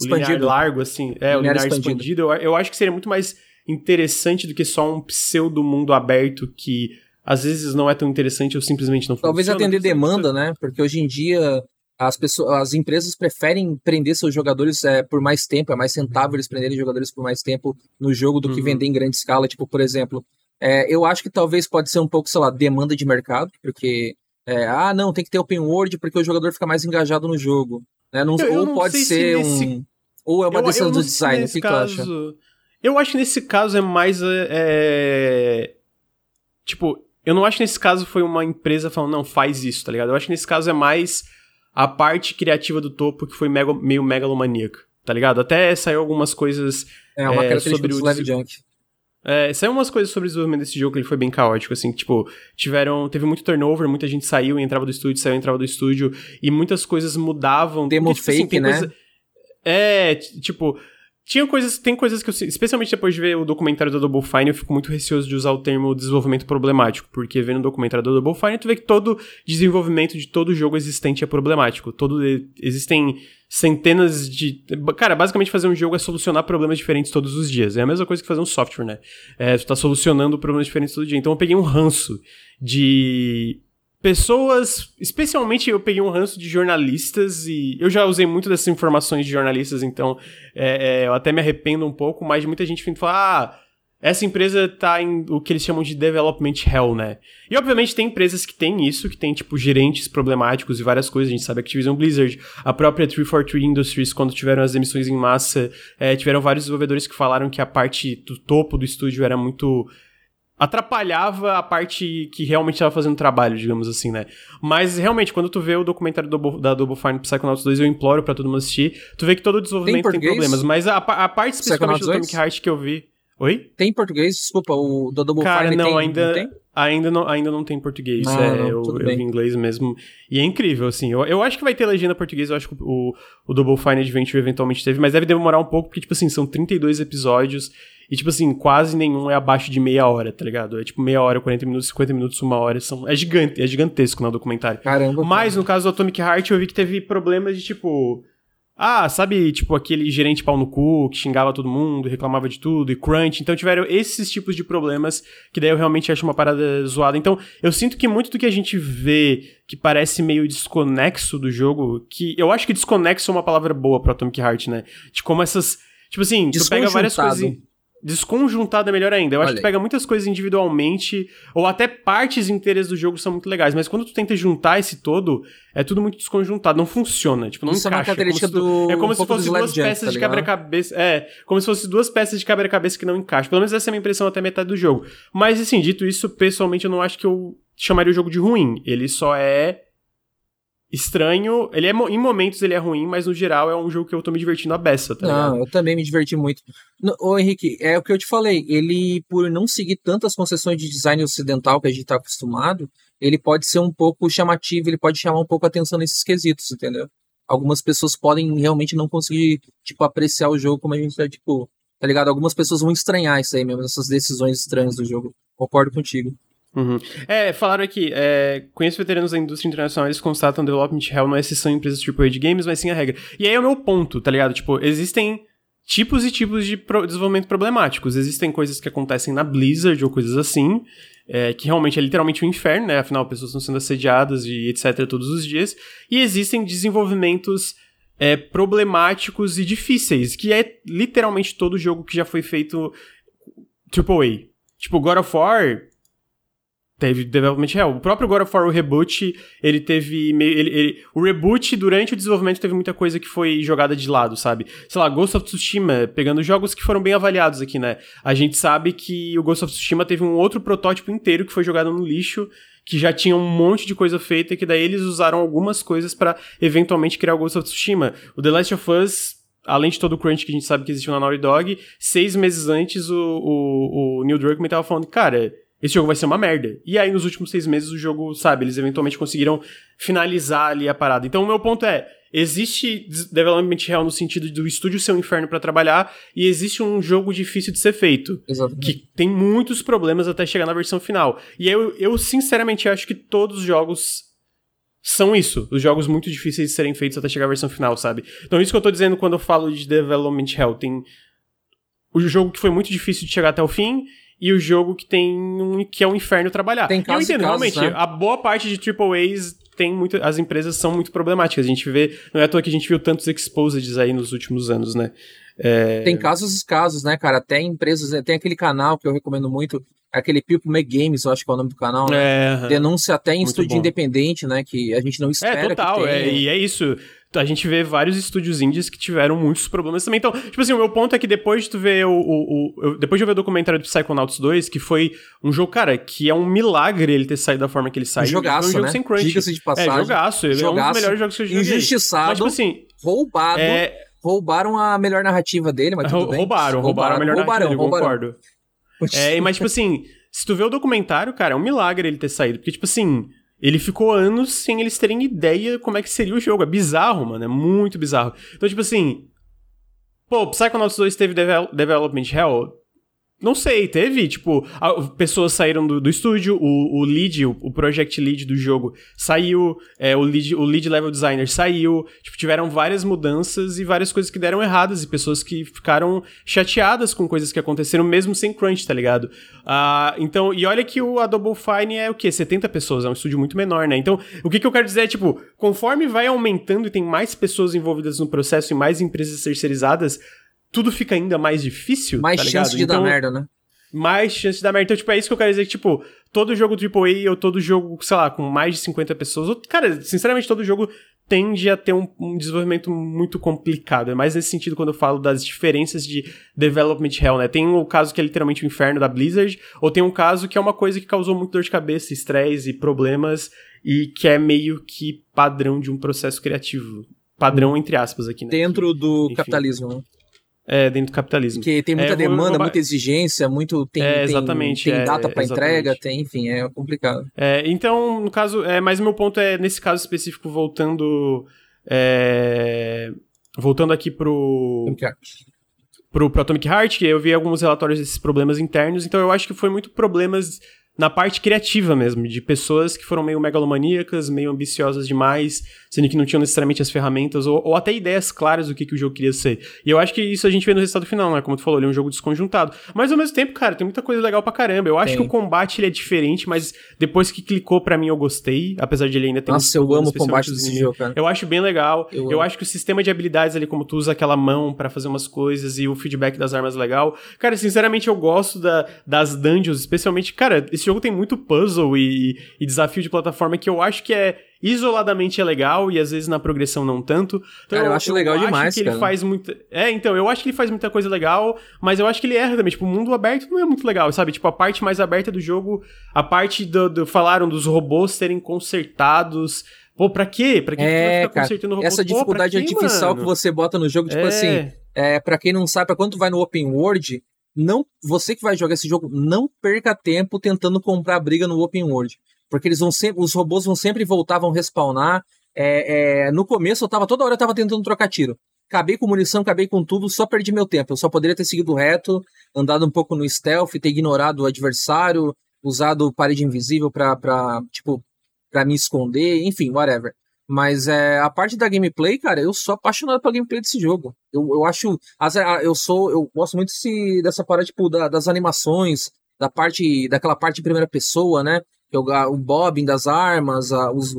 Expandido. O linear largo, assim. É, linear o linear expandido. expandido. Eu, eu acho que seria muito mais interessante do que só um pseudo mundo aberto que às vezes não é tão interessante ou simplesmente não Talvez funciona. Talvez atender demanda, né? Porque hoje em dia as pessoas, as empresas preferem prender seus jogadores é, por mais tempo, é mais rentável eles prenderem jogadores por mais tempo no jogo do que uhum. vender em grande escala. Tipo, por exemplo, é, eu acho que talvez pode ser um pouco, sei lá, demanda de mercado, porque é, ah, não, tem que ter open world porque o jogador fica mais engajado no jogo. Né? Não, eu, eu ou pode ser se nesse... um. Ou é uma eu, decisão do design, o que, caso... que tu acha? Eu acho que nesse caso é mais. É... Tipo, eu não acho que nesse caso foi uma empresa falando, não, faz isso, tá ligado? Eu acho que nesse caso é mais a parte criativa do topo que foi mega, meio megalomaníaca, tá ligado? Até saiu algumas coisas é, uma é, sobre o Slave Junk. É, saiu umas coisas sobre o desenvolvimento desse jogo que ele foi bem caótico, assim, tipo, tiveram, teve muito turnover, muita gente saiu e entrava do estúdio, saiu e entrava do estúdio, e muitas coisas mudavam. Demo porque, tipo, assim, fake, assim, né? Coisa... É, tipo, tinha coisas, tem coisas que eu, especialmente depois de ver o documentário do Double Fine, eu fico muito receoso de usar o termo desenvolvimento problemático, porque vendo o documentário do Double Fine, tu vê que todo desenvolvimento de todo jogo existente é problemático. Todo existem centenas de, cara, basicamente fazer um jogo é solucionar problemas diferentes todos os dias. É a mesma coisa que fazer um software, né? É, tu tá solucionando problemas diferentes todo dia. Então eu peguei um ranço de pessoas, especialmente eu peguei um ranço de jornalistas e eu já usei muito dessas informações de jornalistas, então é, é, eu até me arrependo um pouco, mas muita gente fala, ah, essa empresa tá em o que eles chamam de development hell, né? E obviamente tem empresas que têm isso, que tem tipo gerentes problemáticos e várias coisas, a gente sabe Activision Blizzard, a própria 343 Industries, quando tiveram as emissões em massa, é, tiveram vários desenvolvedores que falaram que a parte do topo do estúdio era muito atrapalhava a parte que realmente estava fazendo trabalho, digamos assim, né? Mas realmente, quando tu vê o documentário do, da Double Fine Psychonauts 2, eu imploro para todo mundo assistir, tu vê que todo o desenvolvimento tem, tem problemas, mas a, a parte especificamente do Atomic Heart que eu vi... Oi? Tem em português? Desculpa, o do Double Cara, Fine não, tem, ainda, não tem? Ainda não, ainda não tem português. Ah, é, não, eu, eu vi inglês mesmo. E é incrível, assim. Eu, eu acho que vai ter legenda português. Eu acho que o, o Double Fine Adventure eventualmente teve, mas deve demorar um pouco, porque, tipo assim, são 32 episódios. E, tipo assim, quase nenhum é abaixo de meia hora, tá ligado? É tipo meia hora, 40 minutos, 50 minutos, uma hora. São, é gigante, é gigantesco no documentário. Caramba. Mas no caso do Atomic Heart, eu vi que teve problemas de, tipo. Ah, sabe, tipo, aquele gerente pau no cu que xingava todo mundo, reclamava de tudo, e crunch. Então tiveram esses tipos de problemas que daí eu realmente acho uma parada zoada. Então, eu sinto que muito do que a gente vê que parece meio desconexo do jogo, que eu acho que desconexo é uma palavra boa pro Atomic Heart, né? De como essas. Tipo assim, tu pega várias coisas. Desconjuntado é melhor ainda. Eu Olha acho que pega muitas coisas individualmente, ou até partes inteiras do jogo são muito legais, mas quando tu tenta juntar esse todo, é tudo muito desconjuntado, não funciona, tipo, não Isso encaixa. É, característica é como se, tu, é como um se fosse duas peças tá de quebra-cabeça. É, como se fosse duas peças de quebra-cabeça que não encaixam. Pelo menos essa é a minha impressão até metade do jogo. Mas assim, dito isso, pessoalmente eu não acho que eu chamaria o jogo de ruim. Ele só é estranho. Ele é em momentos ele é ruim, mas no geral é um jogo que eu tô me divertindo a beça, tá Não, ligado? eu também me diverti muito. No, ô Henrique, é o que eu te falei, ele por não seguir tantas concessões de design ocidental que a gente tá acostumado, ele pode ser um pouco chamativo, ele pode chamar um pouco a atenção nesses quesitos, entendeu? Algumas pessoas podem realmente não conseguir, tipo, apreciar o jogo como a gente tá, tipo, tá ligado? Algumas pessoas vão estranhar isso aí mesmo, essas decisões estranhas do jogo. Concordo contigo. Uhum. É, falaram aqui, é, conheço veteranos da indústria internacional, eles constatam development hell não é exceção em empresas AAA de games, mas sim a regra. E aí é o meu ponto, tá ligado? Tipo, existem tipos e tipos de pro desenvolvimento problemáticos. Existem coisas que acontecem na Blizzard ou coisas assim, é, que realmente é literalmente um inferno, né? Afinal, pessoas estão sendo assediadas e etc. todos os dias. E existem desenvolvimentos é, problemáticos e difíceis, que é literalmente todo jogo que já foi feito AAA. Tipo, God of War teve development real. O próprio God of War, o reboot, ele teve meio. Ele, ele, o reboot, durante o desenvolvimento, teve muita coisa que foi jogada de lado, sabe? Sei lá, Ghost of Tsushima, pegando jogos que foram bem avaliados aqui, né? A gente sabe que o Ghost of Tsushima teve um outro protótipo inteiro que foi jogado no lixo, que já tinha um monte de coisa feita, que daí eles usaram algumas coisas para eventualmente criar o Ghost of Tsushima. O The Last of Us além de todo o crunch que a gente sabe que existiu na Naughty Dog, seis meses antes o, o, o Neil Druckmann tava falando, cara, esse jogo vai ser uma merda. E aí, nos últimos seis meses, o jogo, sabe, eles eventualmente conseguiram finalizar ali a parada. Então, o meu ponto é: existe development real no sentido do estúdio ser um inferno para trabalhar, e existe um jogo difícil de ser feito. Exatamente. Que tem muitos problemas até chegar na versão final. E eu, eu sinceramente, acho que todos os jogos são isso. Os jogos muito difíceis de serem feitos até chegar à versão final, sabe? Então, isso que eu tô dizendo quando eu falo de development hell. Tem o jogo que foi muito difícil de chegar até o fim e o jogo que tem um, que é um inferno trabalhar. Tem casos eu entendo, realmente, né? a boa parte de AAAs tem muito. As empresas são muito problemáticas. A gente vê. Não é à toa que a gente viu tantos exposeds aí nos últimos anos, né? É... Tem casos e casos, né, cara? Até empresas. Tem aquele canal que eu recomendo muito, aquele People Make Games, eu acho que é o nome do canal, né? É, Denúncia até em muito estúdio bom. independente, né? Que a gente não espera. É, total. É, e é isso. A gente vê vários estúdios indies que tiveram muitos problemas também. Então, tipo assim, o meu ponto é que depois de tu ver o. o, o depois de eu ver o documentário do Psychonauts 2, que foi um jogo, cara, que é um milagre ele ter saído da forma que ele saiu. Jogaço, foi um jogo né? sem crunch. Diga-se de passagem. É, jogaço. Ele Jogaço. é um dos melhores jogos que eu joguei. Injustiçado. Mas, tipo assim. Roubado. É, Roubaram a melhor narrativa dele, mas tudo bem. roubaram, roubaram a melhor roubaram, narrativa, roubaram. concordo. É, mas, tipo assim, se tu vê o documentário, cara, é um milagre ele ter saído. Porque, tipo assim, ele ficou anos sem eles terem ideia como é que seria o jogo. É bizarro, mano. É muito bizarro. Então, tipo assim. Pô, Psychonauts 2 teve devel Development Hell? Não sei, teve, tipo, a- pessoas saíram do, do estúdio, o, o lead, o, o project lead do jogo saiu, é, o, lead, o lead level designer saiu, tipo, tiveram várias mudanças e várias coisas que deram erradas e pessoas que ficaram chateadas com coisas que aconteceram mesmo sem crunch, tá ligado? Ah, então, e olha que o a Double Fine é o quê? 70 pessoas, é um estúdio muito menor, né? Então, o que, que eu quero dizer é, tipo, conforme vai aumentando e tem mais pessoas envolvidas no processo e mais empresas terceirizadas, tudo fica ainda mais difícil, Mais tá chance ligado? de Então, dar merda, né? mais chance de dar merda. Então, tipo, é isso que eu quero dizer, que, tipo, todo jogo AAA ou todo jogo, sei lá, com mais de 50 pessoas, ou, cara, sinceramente, todo jogo tende a ter um, um desenvolvimento muito complicado. É mais nesse sentido quando eu falo das diferenças de development hell, né? Tem o caso que é literalmente o inferno da Blizzard, ou tem um caso que é uma coisa que causou muito dor de cabeça, estresse e problemas, e que é meio que padrão de um processo criativo. Padrão, entre aspas, aqui, né? Dentro do enfim. capitalismo, né? É, dentro do capitalismo. Porque tem muita É, demanda, muita exigência, muito tem, É, tem- exatamente, tem, é, data exatamente. entrega, tem, enfim, é complicado. É, então, no caso, é, mas o meu ponto é, nesse caso específico, voltando. é, voltando aqui pro, pro, pro Atomic Heart, que eu vi alguns relatórios desses problemas internos, então eu acho que foi muito problemas na parte criativa mesmo, de pessoas que foram meio megalomaníacas, meio ambiciosas demais, sendo que não tinham necessariamente as ferramentas, ou, ou até ideias claras do que, que o jogo queria ser. E eu acho que isso a gente vê no resultado final, né? Como tu falou, ele é um jogo desconjuntado. Mas ao mesmo tempo, cara, tem muita coisa legal pra caramba. Eu acho Tem. que o combate ele é diferente, mas depois que clicou pra mim eu gostei, apesar de ele ainda ter Nossa, eu amo o combate desse jogo, cara. Eu acho bem legal. Eu Eu, acho que o sistema de habilidades ali, como tu usa aquela mão pra fazer umas coisas e o feedback das armas é legal. Cara, sinceramente, eu gosto da, das dungeons, especialmente. Cara, esse jogo tem muito puzzle e, e desafio de plataforma que eu acho que é isoladamente é legal e às vezes na progressão não tanto. Então, Cara, eu acho legal demais, que ele cara. faz muita. É, então, eu acho que ele faz muita coisa legal, mas eu acho que ele erra também. Tipo, o mundo aberto não é muito legal, sabe? Tipo, a parte mais aberta do jogo, a parte do. do- falaram dos robôs serem consertados. Pô, pra quê? Pra que, que tu vai É, ficar cara, consertando robô? essa Pô, pra dificuldade quê, artificial mano? que você bota no jogo, tipo É. assim, é, para quem não sabe, pra quando tu vai no open world, não, você que vai jogar esse jogo, não perca tempo tentando comprar briga no open world, porque eles vão sempre, os robôs vão sempre voltar, vão respawnar. É, é, no começo eu tava toda hora eu tava tentando trocar tiro. Acabei com munição, acabei com tudo, só perdi meu tempo. Eu só poderia ter seguido reto, andado um pouco no stealth, ter ignorado o adversário, usado parede invisível pra tipo, pra me esconder, enfim, whatever. Mas é, a parte da gameplay, cara, eu sou apaixonado pela gameplay desse jogo. Eu, eu acho. Eu sou. Eu gosto muito desse, dessa parada, tipo, da- das animações, da parte. daquela parte em primeira pessoa, né? É o, bobbing das armas, a, os,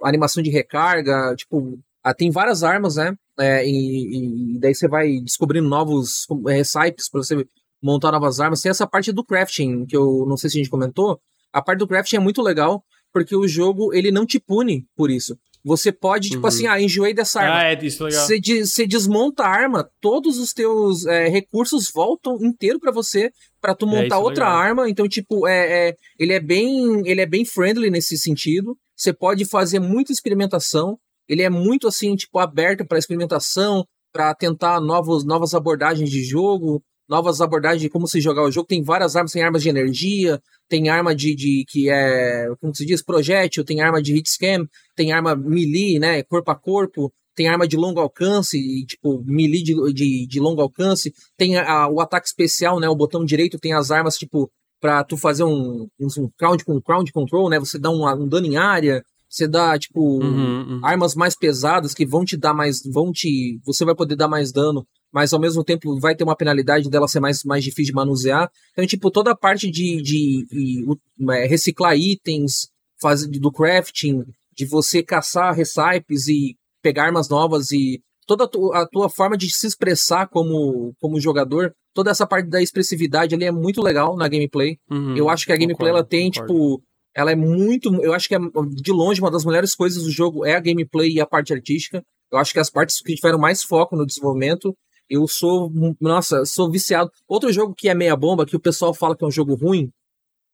a animação de recarga, tipo. ah, tem várias armas, né? É, e, e daí você vai descobrindo novos é, recipes pra você montar novas armas. Tem essa parte do crafting, que eu não sei se a gente comentou. A parte do crafting é muito legal, porque o jogo ele não te pune por isso. Você pode, tipo Uhum. assim, ah, enjoei dessa arma. Ah, é, isso é legal. Você, de- você desmonta a arma, todos os teus é, recursos voltam inteiro pra você pra tu É, montar é outra legal. arma. Então, tipo, é, é- ele é bem ele é bem friendly nesse sentido. Você pode fazer muita experimentação. Ele é muito assim, tipo, aberto pra experimentação, pra tentar novos, novas abordagens de jogo, novas abordagens de como se jogar o jogo. Tem várias armas, tem armas de energia, tem arma de, de que é, como se diz, projétil, tem arma de hit scan, tem arma melee, né, corpo a corpo, tem arma de longo alcance, e, tipo, melee de, de, de longo alcance, tem a- a- o ataque especial, né, o botão direito tem as armas, tipo, pra tu fazer um, um, crowd, com crowd control, né, você dá um, um dano em área, você dá, tipo, Uhum, uhum. armas mais pesadas que vão te dar mais, vão te, você vai poder dar mais dano, mas ao mesmo tempo vai ter uma penalidade dela ser mais, mais difícil de manusear. Então, tipo, toda a parte de, de, de, é, reciclar itens, fazer do crafting, de você caçar recipes e pegar armas novas e toda a, tu- a tua forma de se expressar como, como jogador, toda essa parte da expressividade ali é muito legal na gameplay. Uhum, Eu acho que a gameplay concordo, ela tem, concordo. tipo, ela é muito, eu acho que é de longe uma das melhores coisas do jogo é a gameplay e a parte artística. Eu acho que as partes que tiveram mais foco no desenvolvimento, eu sou, nossa, sou viciado. Outro jogo que é meia bomba, que o pessoal fala que é um jogo ruim,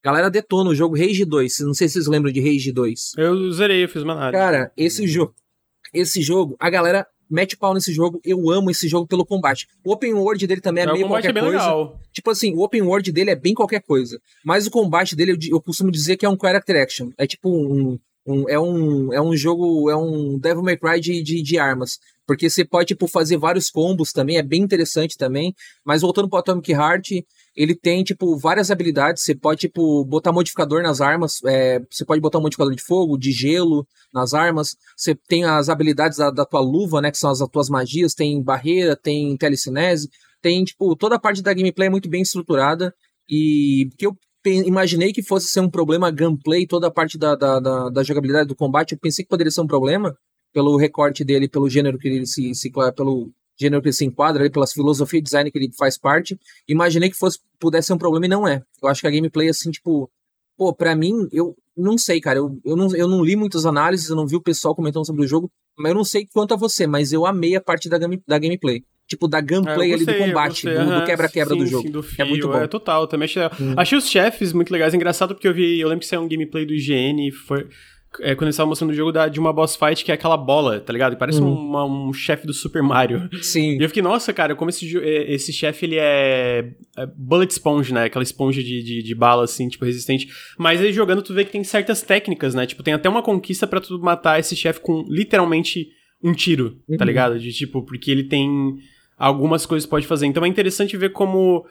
galera detona o jogo Rage 2. Não sei se vocês lembram de Rage 2. Eu zerei, eu fiz uma análise. Cara, esse jogo, esse jogo, a galera mete pau nesse jogo. Eu amo esse jogo pelo combate. O open world dele também é, é meio qualquer é bem coisa. Legal. Tipo assim, o open world dele é bem qualquer coisa. Mas o combate dele, eu, eu costumo dizer que é um character action. É tipo um, um, é, um, é um jogo, é um Devil May Cry de, de, de, armas. Porque você pode, tipo, fazer vários combos também, é bem interessante também. Mas voltando pro Atomic Heart, ele tem, tipo, várias habilidades. Você pode, tipo, botar modificador nas armas. É, você pode botar um modificador de fogo, de gelo nas armas. Você tem as habilidades da, da tua luva, né? Que são as, as tuas magias. Tem barreira, tem telecinese. Tem, tipo, toda a parte da gameplay é muito bem estruturada. E que eu imaginei que fosse ser um problema gameplay, toda a parte da, da, da, da, jogabilidade do combate. Eu pensei que poderia ser um problema pelo recorte dele, pelo gênero que ele se, se pelo gênero que ele se enquadra, pelas filosofias de design que ele faz parte. Imaginei que fosse pudesse ser um problema e não é. Eu acho que a gameplay assim, tipo, pô, para mim, eu não sei, cara, eu, eu, não, eu não li muitas análises, eu não vi o pessoal comentando sobre o jogo, mas eu não sei quanto a você, mas eu amei a parte da, game, da gameplay tipo, da gameplay é, gostei, ali do combate, do quebra-quebra do, jogo. Do fio, é muito bom. É total, também achei, hum. achei os chefes muito legais. É engraçado porque eu vi, eu lembro que saiu um gameplay do IGN e foi é, quando eles estavam mostrando o jogo da, de uma boss fight que é aquela bola, tá ligado? Parece hum. uma, um chefe do Super Mario. Sim. E eu fiquei, nossa, cara, como esse, é, esse chefe ele é, é bullet sponge, né? Aquela esponja de, de, de, bala, assim, tipo, resistente. Mas aí jogando, tu vê que tem certas técnicas, né? Tipo, tem até uma conquista para tu matar esse chefe com literalmente um tiro, tá uhum. tá ligado? De tipo, porque ele tem algumas coisas pode fazer. Então é interessante ver como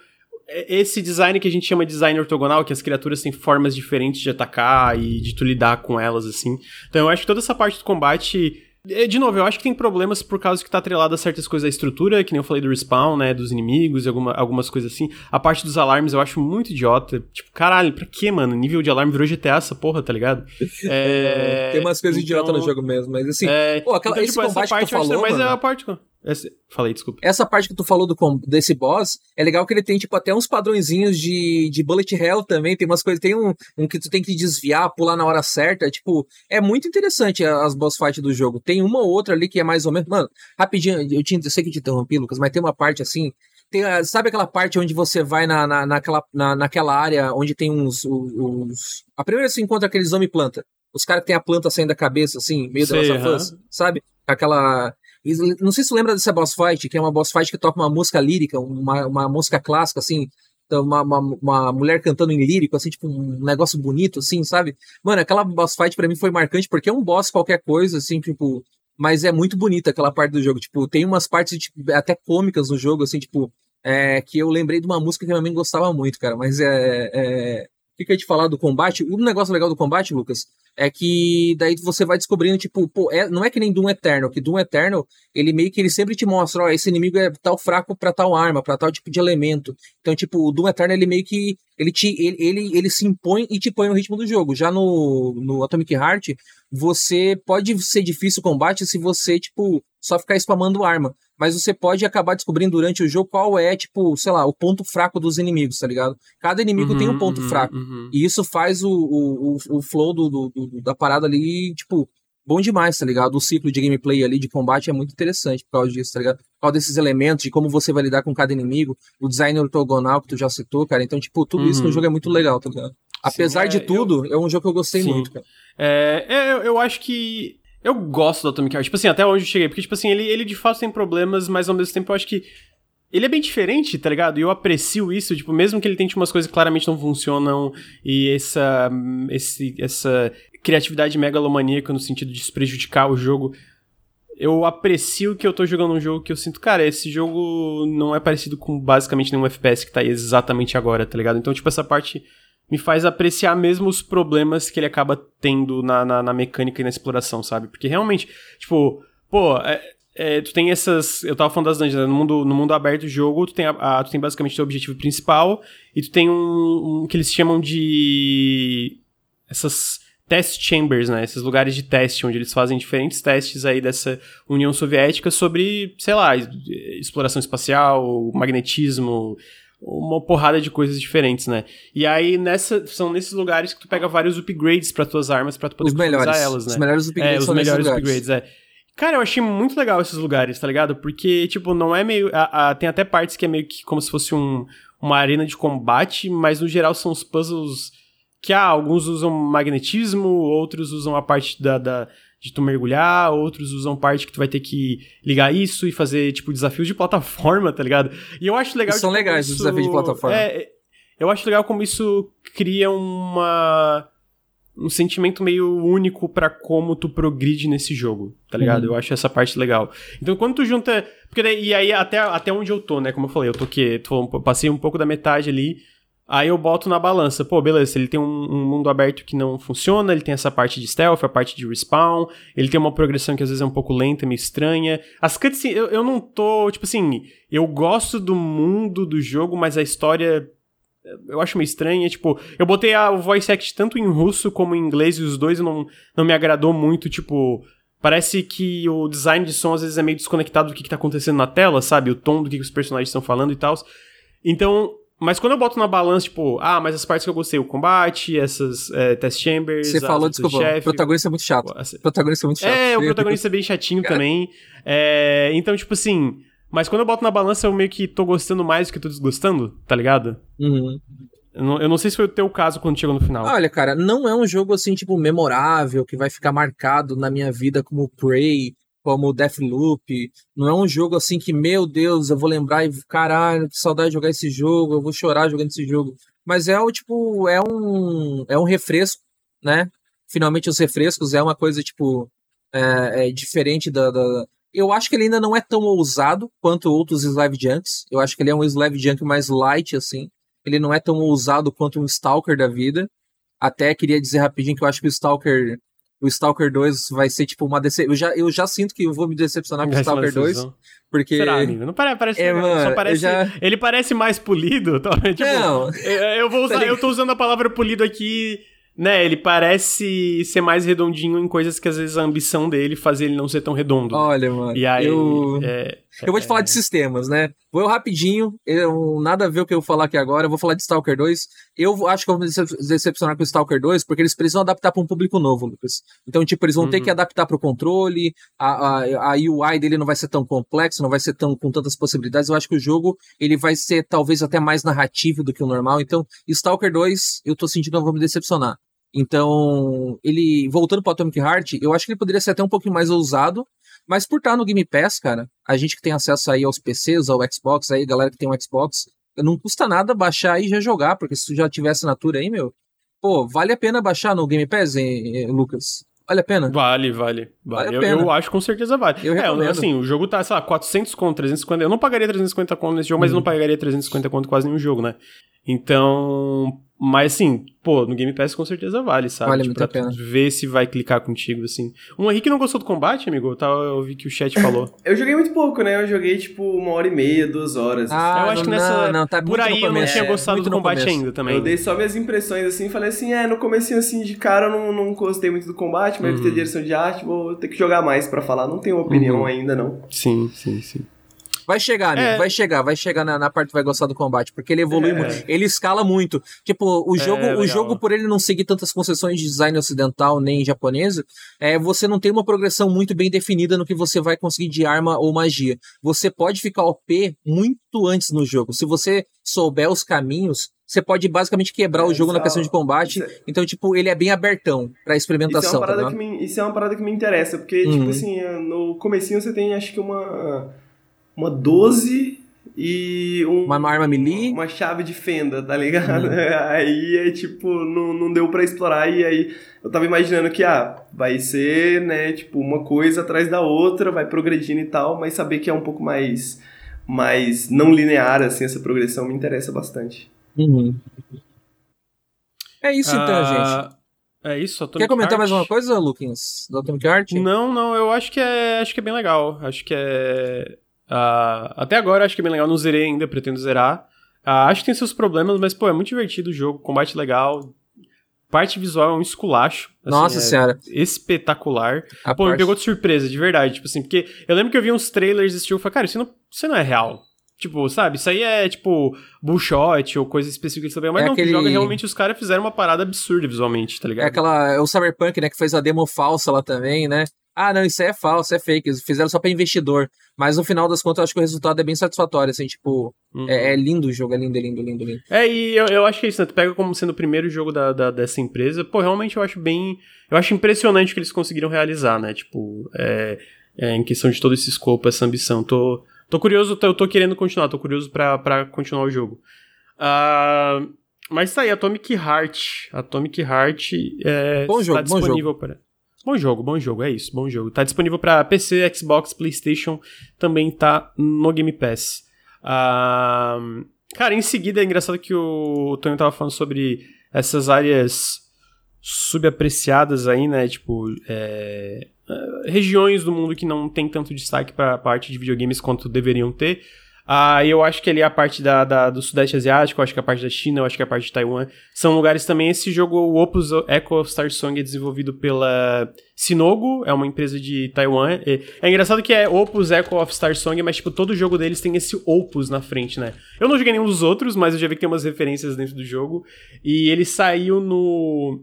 esse design que a gente chama de design ortogonal, que as criaturas têm formas diferentes de atacar e de tu lidar com elas, assim. Então eu acho que toda essa parte do combate. É, de novo, eu acho que tem problemas por causa que tá atrelado a certas coisas da estrutura, que nem eu falei do respawn, né, dos inimigos e alguma, algumas coisas assim. A parte dos alarmes eu acho muito idiota. Tipo, caralho, pra quê, mano? Nível de alarme virou GTA essa porra, tá ligado? *laughs* É... tem umas coisas então, idiotas no jogo mesmo, mas assim... É... Pô, aquela, então, tipo, combate essa parte que tu falou, mas mano, é a parte... Essa... Falei, desculpa. Essa parte que tu falou do, desse boss, é legal que ele tem, tipo, até uns padrõezinhos de, de bullet hell também. Tem umas coisas, tem um, um que tu tem que desviar, pular na hora certa. Tipo, é muito interessante as boss fights do jogo. Tem uma ou outra ali que é mais ou menos. Mano, rapidinho, eu, te, eu sei que te interrompi, Lucas, mas tem uma parte assim. Tem, sabe aquela parte onde você vai na, na, naquela, na, naquela área onde tem uns, uns. A primeira você encontra aqueles homem-planta. Os caras que tem a planta saindo da cabeça, assim, meio das uh sabe? Aquela não sei se você lembra dessa boss fight, que é uma boss fight que toca uma música lírica, uma, uma música clássica, assim, então, uma, uma, uma, mulher cantando em lírico, assim, tipo, um negócio bonito, assim, sabe? Mano, aquela boss fight para mim foi marcante, porque é um boss qualquer coisa, assim, tipo, mas é muito bonita aquela parte do jogo, tipo, tem umas partes tipo, até cômicas no jogo, assim, tipo, é, que eu lembrei de uma música que minha mãe gostava muito, cara, mas é, é... Que eu te falar do combate? Um negócio legal do combate, Lucas, é que daí você vai descobrindo, tipo, pô, é, não é que nem Doom Eternal, que Doom Eternal, ele meio que ele sempre te mostra, ó, esse inimigo é tal fraco para tal arma, para tal tipo de elemento. Então, tipo, o Doom Eternal, ele meio que, ele, te, ele, ele, ele se impõe e te põe no ritmo do jogo. Já no, no Atomic Heart, você pode ser difícil o combate se você, tipo, só ficar spamando arma mas você pode acabar descobrindo durante o jogo qual é, tipo, sei lá, o ponto fraco dos inimigos, tá ligado? Cada inimigo uhum, tem um uhum, ponto uhum, fraco. Uhum. E isso faz o, o, o flow do, do, do, da parada ali, tipo, bom demais, tá ligado? O ciclo de gameplay ali, de combate, é muito interessante por causa disso, tá ligado? Por causa desses elementos, de como você vai lidar com cada inimigo, o design ortogonal que tu já citou, cara. Então, tipo, tudo isso no uhum. jogo é muito legal, tá ligado? Apesar Sim, é, de tudo, eu... é um jogo que eu gostei Sim. muito, cara. É, é, eu, eu acho que eu gosto do Atomic Heart. Tipo assim, até onde eu cheguei. Porque, tipo assim, ele, ele de fato tem problemas, mas ao mesmo tempo eu acho que. Ele é bem diferente, tá ligado? E eu aprecio isso, tipo, mesmo que ele tente umas coisas que claramente não funcionam e essa, esse, essa criatividade megalomaníaca no sentido de se prejudicar o jogo, eu aprecio que eu tô jogando um jogo que eu sinto, cara, esse jogo não é parecido com basicamente nenhum FPS que tá aí exatamente agora, tá ligado? Então, tipo, essa parte me faz apreciar mesmo os problemas que ele acaba tendo na, na, na mecânica e na exploração, sabe? Porque realmente, tipo, pô, é, é, tu tem essas. Eu tava falando das dungeons, né? no, mundo, no mundo aberto do jogo, tu tem, a, a, tu tem basicamente o objetivo principal e tu tem um, um que eles chamam de. essas test chambers, né? Esses lugares de teste, onde eles fazem diferentes testes aí dessa União Soviética sobre, sei lá, exploração espacial, magnetismo, uma porrada de coisas diferentes, né? E aí nessa são nesses lugares que tu pega vários upgrades para tuas armas para tu poder os melhores, elas, né? Os melhores upgrades é, os melhores upgrades, é. Cara, eu achei muito legal esses lugares, tá ligado? Porque, tipo, não é meio. A, a, tem até partes que é meio que como se fosse um, uma arena de combate, mas no geral são os puzzles que, ah, alguns usam magnetismo, outros usam a parte da, da de tu mergulhar, outros usam parte que tu vai ter que ligar isso e fazer, tipo, desafios de plataforma, tá ligado? E eu acho legal... são legais os desafios de plataforma. É, eu acho legal como isso cria uma um sentimento meio único para como tu progride nesse jogo, tá ligado? Uhum. Eu acho essa parte legal. Então quando tu junta, porque daí, e aí até, até onde eu tô, né, como eu falei, eu tô que passei um pouco da metade ali, aí eu boto na balança, pô, beleza, ele tem um, um, mundo aberto que não funciona, ele tem essa parte de stealth, a parte de respawn, ele tem uma progressão que às vezes é um pouco lenta, meio estranha. As cutscenes, eu, eu não tô, tipo assim, eu gosto do mundo do jogo, mas a história eu acho meio estranha. Tipo, eu botei a, o voice act tanto em russo como em inglês e os dois não, não me agradou muito. Tipo, parece que o design de som às vezes é meio desconectado do que, que tá acontecendo na tela, sabe? O tom do que, que os personagens estão falando e tal. Então, mas quando eu boto na balança, tipo, ah, mas as partes que eu gostei, o combate, essas é, test chambers. Você falou, desculpa, o protagonista é muito chato. O protagonista é muito chato. É, o protagonista é bem chatinho também. É, então, tipo assim. Mas quando eu boto na balança, eu meio que tô gostando mais do que tô desgostando, tá ligado? Uhum. Eu não, eu não, sei se foi o teu caso quando chegou no final. Olha, cara, não é um jogo assim, tipo, memorável, que vai ficar marcado na minha vida como Prey, como Deathloop. Não é um jogo assim que, meu Deus, eu vou lembrar e caralho, que saudade de jogar esse jogo, eu vou chorar jogando esse jogo. Mas é o tipo, é um, é um refresco, né? Finalmente os refrescos é uma coisa, tipo, é, é diferente da, da eu acho que ele ainda não é tão ousado quanto outros Slave Junks. Eu acho que ele é um Slave Junk mais light, assim. Ele não é tão ousado quanto um Stalker da vida. Até queria dizer rapidinho que eu acho que o Stalker. O Stalker 2 vai ser tipo uma decepção. Eu já, eu já sinto que eu vou me decepcionar com o Stalker 2. Porque. Será, amigo? Não parece. parece é, mano, só parece. Já... Ele parece mais polido. *laughs* Tá? Tipo, não. Eu, eu vou usar. Tá eu tô usando a palavra polido aqui né, ele parece ser mais redondinho em coisas que às vezes a ambição dele faz ele não ser tão redondo. Olha, mano. E aí, eu... É, eu vou te é... falar de sistemas, né? Vou rapidinho, eu, nada a ver o que eu vou falar aqui agora, eu vou falar de Stalker 2. Eu acho que eu vou me decepcionar com o Stalker 2, porque eles precisam adaptar para um público novo, Lucas. Então, tipo, eles vão uhum. ter que adaptar para o controle, a, a, a UI dele não vai ser tão complexo, não vai ser tão com tantas possibilidades. Eu acho que o jogo, ele vai ser talvez até mais narrativo do que o normal. Então, Stalker 2, eu tô sentindo que eu vou me decepcionar. Então, ele, voltando pro Atomic Heart, eu acho que ele poderia ser até um pouquinho mais ousado, mas por estar no Game Pass, cara, a gente que tem acesso aí aos PCs, ao Xbox, aí, galera que tem um Xbox, não custa nada baixar e já jogar, porque se tu já tiver assinatura aí, meu, pô, vale a pena baixar no Game Pass, hein, Lucas? Vale a pena? Vale, vale. vale. vale eu, eu, acho com certeza vale. Eu é, assim, o jogo tá, sei lá, 400 conto, 350. Eu não pagaria 350 conto nesse jogo, hum. mas eu não pagaria 350 conto quase nenhum jogo, né? Então, mas assim, pô, no Game Pass com certeza vale, sabe? Vale tipo, muito a pena. ver se vai clicar contigo, assim. O Henrique não gostou do combate, amigo? Tá, eu vi que o chat falou. *laughs* eu joguei muito pouco, né? Eu joguei, tipo, uma hora e meia, duas horas. Ah, eu acho que nessa... Não, não, tá por aí eu não tinha gostado é, do combate ainda também. Eu dei só minhas impressões, assim, falei assim, é, no começo assim, de cara eu não, não gostei muito do combate, mas uhum. ter direção de arte, vou ter que jogar mais para falar. Não tenho opinião uhum. ainda, não. Sim, sim, sim. Vai chegar, amigo, é. vai chegar, vai chegar na, na, parte que vai gostar do combate, porque ele evolui é. muito, ele escala muito. Tipo, o é, jogo, é, o jogo por ele não seguir tantas concessões de design ocidental nem japonesa, é, você não tem uma progressão muito bem definida no que você vai conseguir de arma ou magia. Você pode ficar OP muito antes no jogo. Se você souber os caminhos, você pode basicamente quebrar é, o jogo na questão de combate. É... Então, tipo, ele é bem abertão pra experimentação. Isso é uma parada, tá que, me, isso é uma parada que me interessa, porque, tipo uhum. tipo assim, no comecinho você tem, acho que uma uma 12 e um, uma arma melee, uma chave de fenda, tá ligado? Uhum. *laughs* Aí é tipo, não, não deu para explorar e aí eu tava imaginando que ah, vai ser, né, tipo, uma coisa atrás da outra, vai progredindo e tal, mas saber que é um pouco mais mais não linear assim essa progressão me interessa bastante. Uhum. É isso então, uh... gente. É isso, Atomic Quer comentar Heart? mais uma coisa, Lucas? Do Atomic Heart? Não, não, eu acho que é, acho que é bem legal. Acho que é Uh, até agora acho que é bem legal, não zerei ainda, pretendo zerar. Uh, acho que tem seus problemas, mas, pô, é muito divertido o jogo, combate legal. Parte visual é um esculacho. Assim, Nossa é senhora. Espetacular. A pô, parte... me pegou de surpresa, de verdade. Tipo assim, porque eu lembro que eu vi uns trailers desse jogo e falei, cara, isso não, isso não é real. Tipo, sabe? Isso aí é, tipo, bullshot ou coisa específica de saber. Mas é não, aquele... que joga realmente os caras fizeram uma parada absurda visualmente, tá ligado? É aquela. É o Cyberpunk, né? Que fez a demo falsa lá também, né? Ah, não, isso aí é falso, é fake. Eles fizeram só pra investidor. Mas no final das contas, eu acho que o resultado é bem satisfatório, assim, tipo. Uhum. É, é, lindo o jogo, é lindo, é lindo, lindo, lindo. É, e eu, eu acho que é isso, né? Tu pega como sendo o primeiro jogo da, da, dessa empresa. Pô, realmente eu acho bem. Eu acho impressionante o que eles conseguiram realizar, né? Tipo, é, é, em questão de todo esse escopo, essa ambição. Tô, tô curioso, tô, eu tô querendo continuar, tô curioso pra, pra continuar o jogo. Uh, mas tá aí, Atomic Heart. Atomic Heart é, bom jogo, tá disponível para. Bom jogo, bom jogo, é isso, bom jogo. Tá disponível para PC, Xbox, PlayStation, também tá no Game Pass. Uh, cara, em seguida é engraçado que o, Tony tava falando sobre essas áreas subapreciadas aí, né? Tipo, é, regiões do mundo que não tem tanto destaque para a parte de videogames quanto deveriam ter. Ah, eu acho que ali a parte da, da, do Sudeste Asiático, eu acho que a parte da China, eu acho que a parte de Taiwan, são lugares também. Esse jogo, o Opus Echo Star Song, é desenvolvido pela Sinogo, é uma empresa de Taiwan. É, engraçado que é Opus Echo of Star Song, mas tipo, todo jogo deles tem esse Opus na frente, né? Eu não joguei nenhum dos outros, mas eu já vi que tem umas referências dentro do jogo. E ele saiu no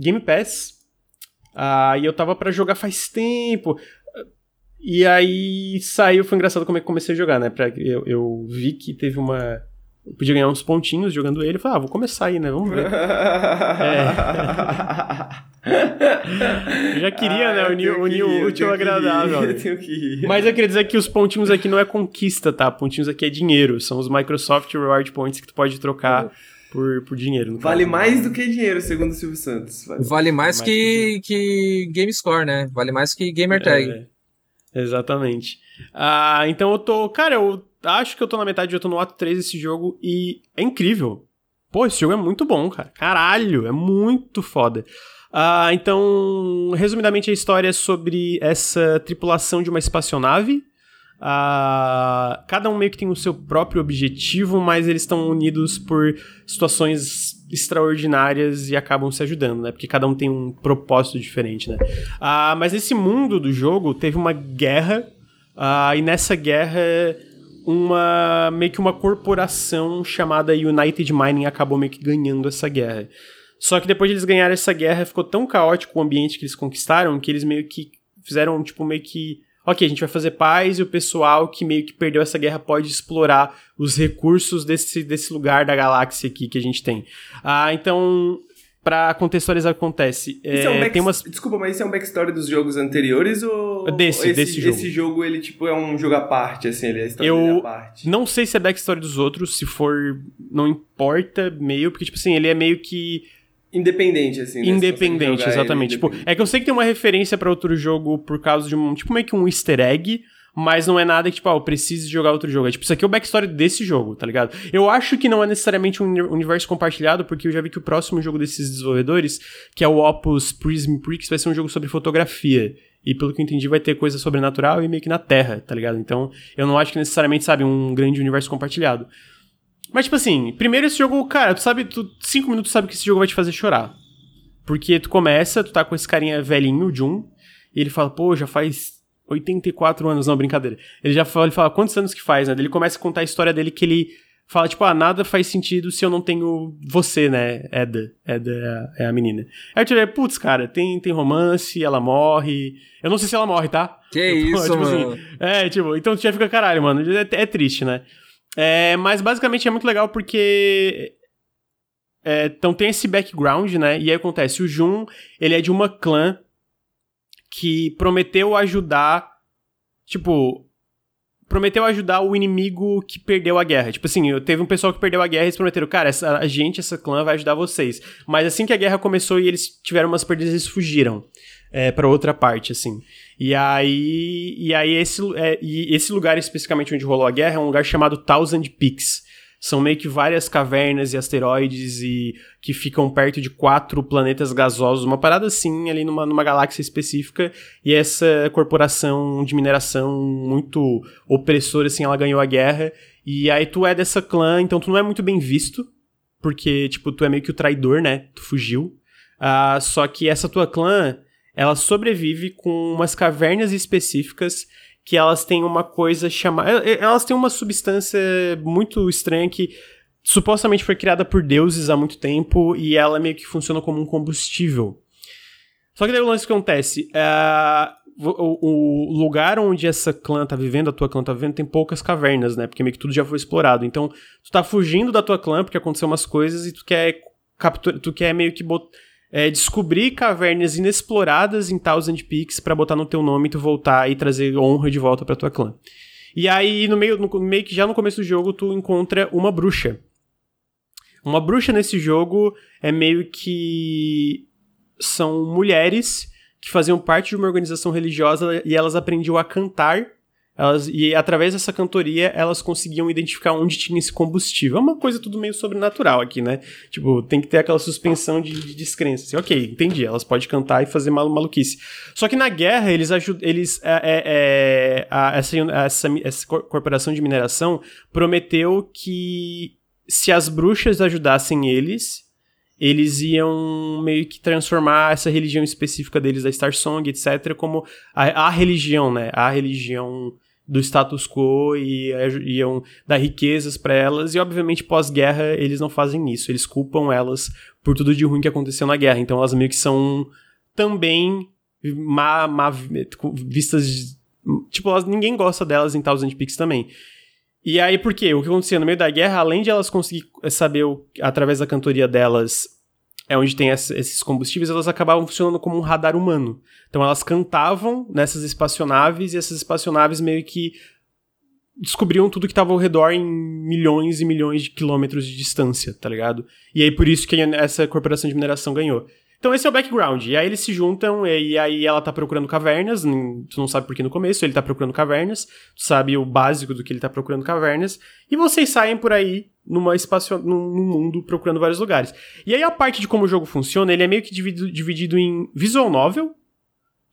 Game Pass. Ah, e eu tava para jogar faz tempo. E aí saiu, foi engraçado como é que comecei a jogar, né? Pra, eu, eu vi que teve uma. Eu podia ganhar uns pontinhos jogando ele. Eu falei, ah, vou começar aí, né? Vamos ver. é. eu *laughs* já queria, ah, né? Unir, o útil ao agradável. Eu Mas eu queria dizer que os pontinhos aqui não é conquista, tá? Pontinhos aqui é dinheiro. São os Microsoft Reward Points que tu pode trocar. Por, por dinheiro. Vale caso. mais do que dinheiro, segundo o Silvio Santos. Vale, vale mais, mais, que, que, que GameScore, né? Vale mais que Gamertag. É. Exatamente. Ah, então eu tô. Cara, eu acho que eu tô na metade, eu tô no ato 3 desse jogo e é incrível. Pô, esse jogo é muito bom, cara. Caralho, é muito foda. Ah, então, resumidamente, a história é sobre essa tripulação de uma espaçonave. Ah, cada um meio que tem o seu próprio objetivo, mas eles estão unidos por situações extraordinárias e acabam se ajudando, né? Porque cada um tem um propósito diferente, né? Ah, mas nesse mundo do jogo teve uma guerra ah, e nessa guerra uma meio que uma corporação chamada United Mining acabou meio que ganhando essa guerra. Só que depois de eles ganharem essa guerra, ficou tão caótico o ambiente que eles conquistaram que eles meio que fizeram tipo meio que ok, a gente vai fazer paz e o pessoal que meio que perdeu essa guerra pode explorar os recursos desse, desse lugar da galáxia aqui que a gente tem. Ah, então, para contextualizar o que acontece. É, é um back... tem umas... Desculpa, mas isso é um backstory dos jogos anteriores ou. Desse, esse, desse jogo. Esse jogo, ele, tipo, é um jogo à parte, assim, ele é a história Eu à parte. Não sei se é backstory dos outros, se for. Não importa meio, porque, tipo assim, ele é meio que Independente, assim. Né? Independente, exatamente. Tipo, é que eu sei que tem uma referência para outro jogo por causa de um. Tipo, meio que um easter egg. Mas não é nada que, tipo, ah, eu preciso jogar outro jogo. É tipo, isso aqui é o backstory desse jogo, tá ligado? Eu acho que não é necessariamente um universo compartilhado, porque eu já vi que o próximo jogo desses desenvolvedores, que é o Opus Prism Prix, vai ser um jogo sobre fotografia. E pelo que eu entendi, vai ter coisa sobrenatural e meio que na Terra, tá ligado? Então, eu não acho que necessariamente, sabe, um grande universo compartilhado. Mas, tipo assim, primeiro esse jogo, cara, tu sabe, tu, cinco minutos sabe que esse jogo vai te fazer chorar. Porque tu começa, tu tá com esse carinha velhinho, Jun, e ele fala, pô, já faz 84 anos, não, brincadeira. Ele já fala, ele fala quantos anos que faz, né? Ele começa a contar a história dele que ele fala, tipo, ah, nada faz sentido se eu não tenho você, né, Eda. Eda é a, é a menina. Aí eu falei, putz, cara, tem, tem romance, ela morre. Eu não sei se ela morre, tá? Que *laughs* isso, tipo, assim, mano. Assim, é, tipo, então tu já fica caralho, mano. É, é triste, né? É, mas basicamente é muito legal porque. É, então tem esse background, né? E aí acontece: o Jun, ele é de uma clã que prometeu ajudar. Tipo. Prometeu ajudar o inimigo que perdeu a guerra. Tipo assim, teve um pessoal que perdeu a guerra e eles prometeram, cara, essa, a gente, essa clã, vai ajudar vocês. Mas assim que a guerra começou e eles tiveram umas perdas, eles fugiram é, para outra parte, assim. E aí, e aí esse, é, e esse lugar especificamente onde rolou a guerra é um lugar chamado Thousand Peaks. São meio que várias cavernas e asteroides e que ficam perto de quatro planetas gasosos, uma parada assim ali numa, numa galáxia específica. E essa corporação de mineração muito opressora, assim, ela ganhou a guerra. E aí tu é dessa clã, então tu não é muito bem visto, porque, tipo, tu é meio que o traidor, né? Tu fugiu. Uh, só que essa tua clã, ela sobrevive com umas cavernas específicas que elas têm uma coisa chamada. Elas têm uma substância muito estranha que supostamente foi criada por deuses há muito tempo e ela meio que funciona como um combustível. Só que daí o lance que acontece. Uh, o, o, lugar onde essa clã tá vivendo, a tua clã tá vivendo, tem poucas cavernas, né? Porque meio que tudo já foi explorado. Então, tu tá fugindo da tua clã porque aconteceu umas coisas e tu quer capturar, tu quer meio que bot, é, descobrir cavernas inexploradas em Thousand Peaks para botar no teu nome e tu voltar e trazer honra de volta pra tua clã. E aí, no meio, no, meio que já no começo do jogo, tu encontra uma bruxa. Uma bruxa nesse jogo é meio que. São mulheres que faziam parte de uma organização religiosa e elas aprendiam a cantar. Elas, e através dessa cantoria, elas conseguiam identificar onde tinha esse combustível. É uma coisa tudo meio sobrenatural aqui, né? Tipo, tem que ter aquela suspensão de, de descrença. Assim, ok, entendi. Elas podem cantar e fazer mal, maluquice. Só que na guerra, eles ajudam. Eles, é, é, é, essa, essa, essa corporação de mineração prometeu que se as bruxas ajudassem eles, eles iam meio que transformar essa religião específica deles, da Star Song, etc., como a, a religião, né? A religião do status quo e iam dar riquezas para elas. E, obviamente, pós-guerra, eles não fazem isso. Eles culpam elas por tudo de ruim que aconteceu na guerra. Então, elas meio que são também má, má vistas. Tipo, elas, ninguém gosta delas em Thousand Peaks também. E aí, por quê? O que acontecia no meio da guerra, além de elas conseguir saber, o, através da cantoria delas, é onde tem esses combustíveis, elas acabavam funcionando como um radar humano. Então elas cantavam nessas espaçonaves e essas espaçonaves meio que descobriam tudo que estava ao redor em milhões e milhões de quilômetros de distância, tá ligado? E aí por isso que essa corporação de mineração ganhou. Então esse é o background. E aí eles se juntam, e aí ela tá procurando cavernas. Tu não sabe por que no começo, ele tá procurando cavernas. Tu sabe o básico do que ele tá procurando cavernas. E vocês saem por aí numa espaço, num, num mundo procurando vários lugares. E aí a parte de como o jogo funciona, ele é meio que dividido, dividido em visual novel,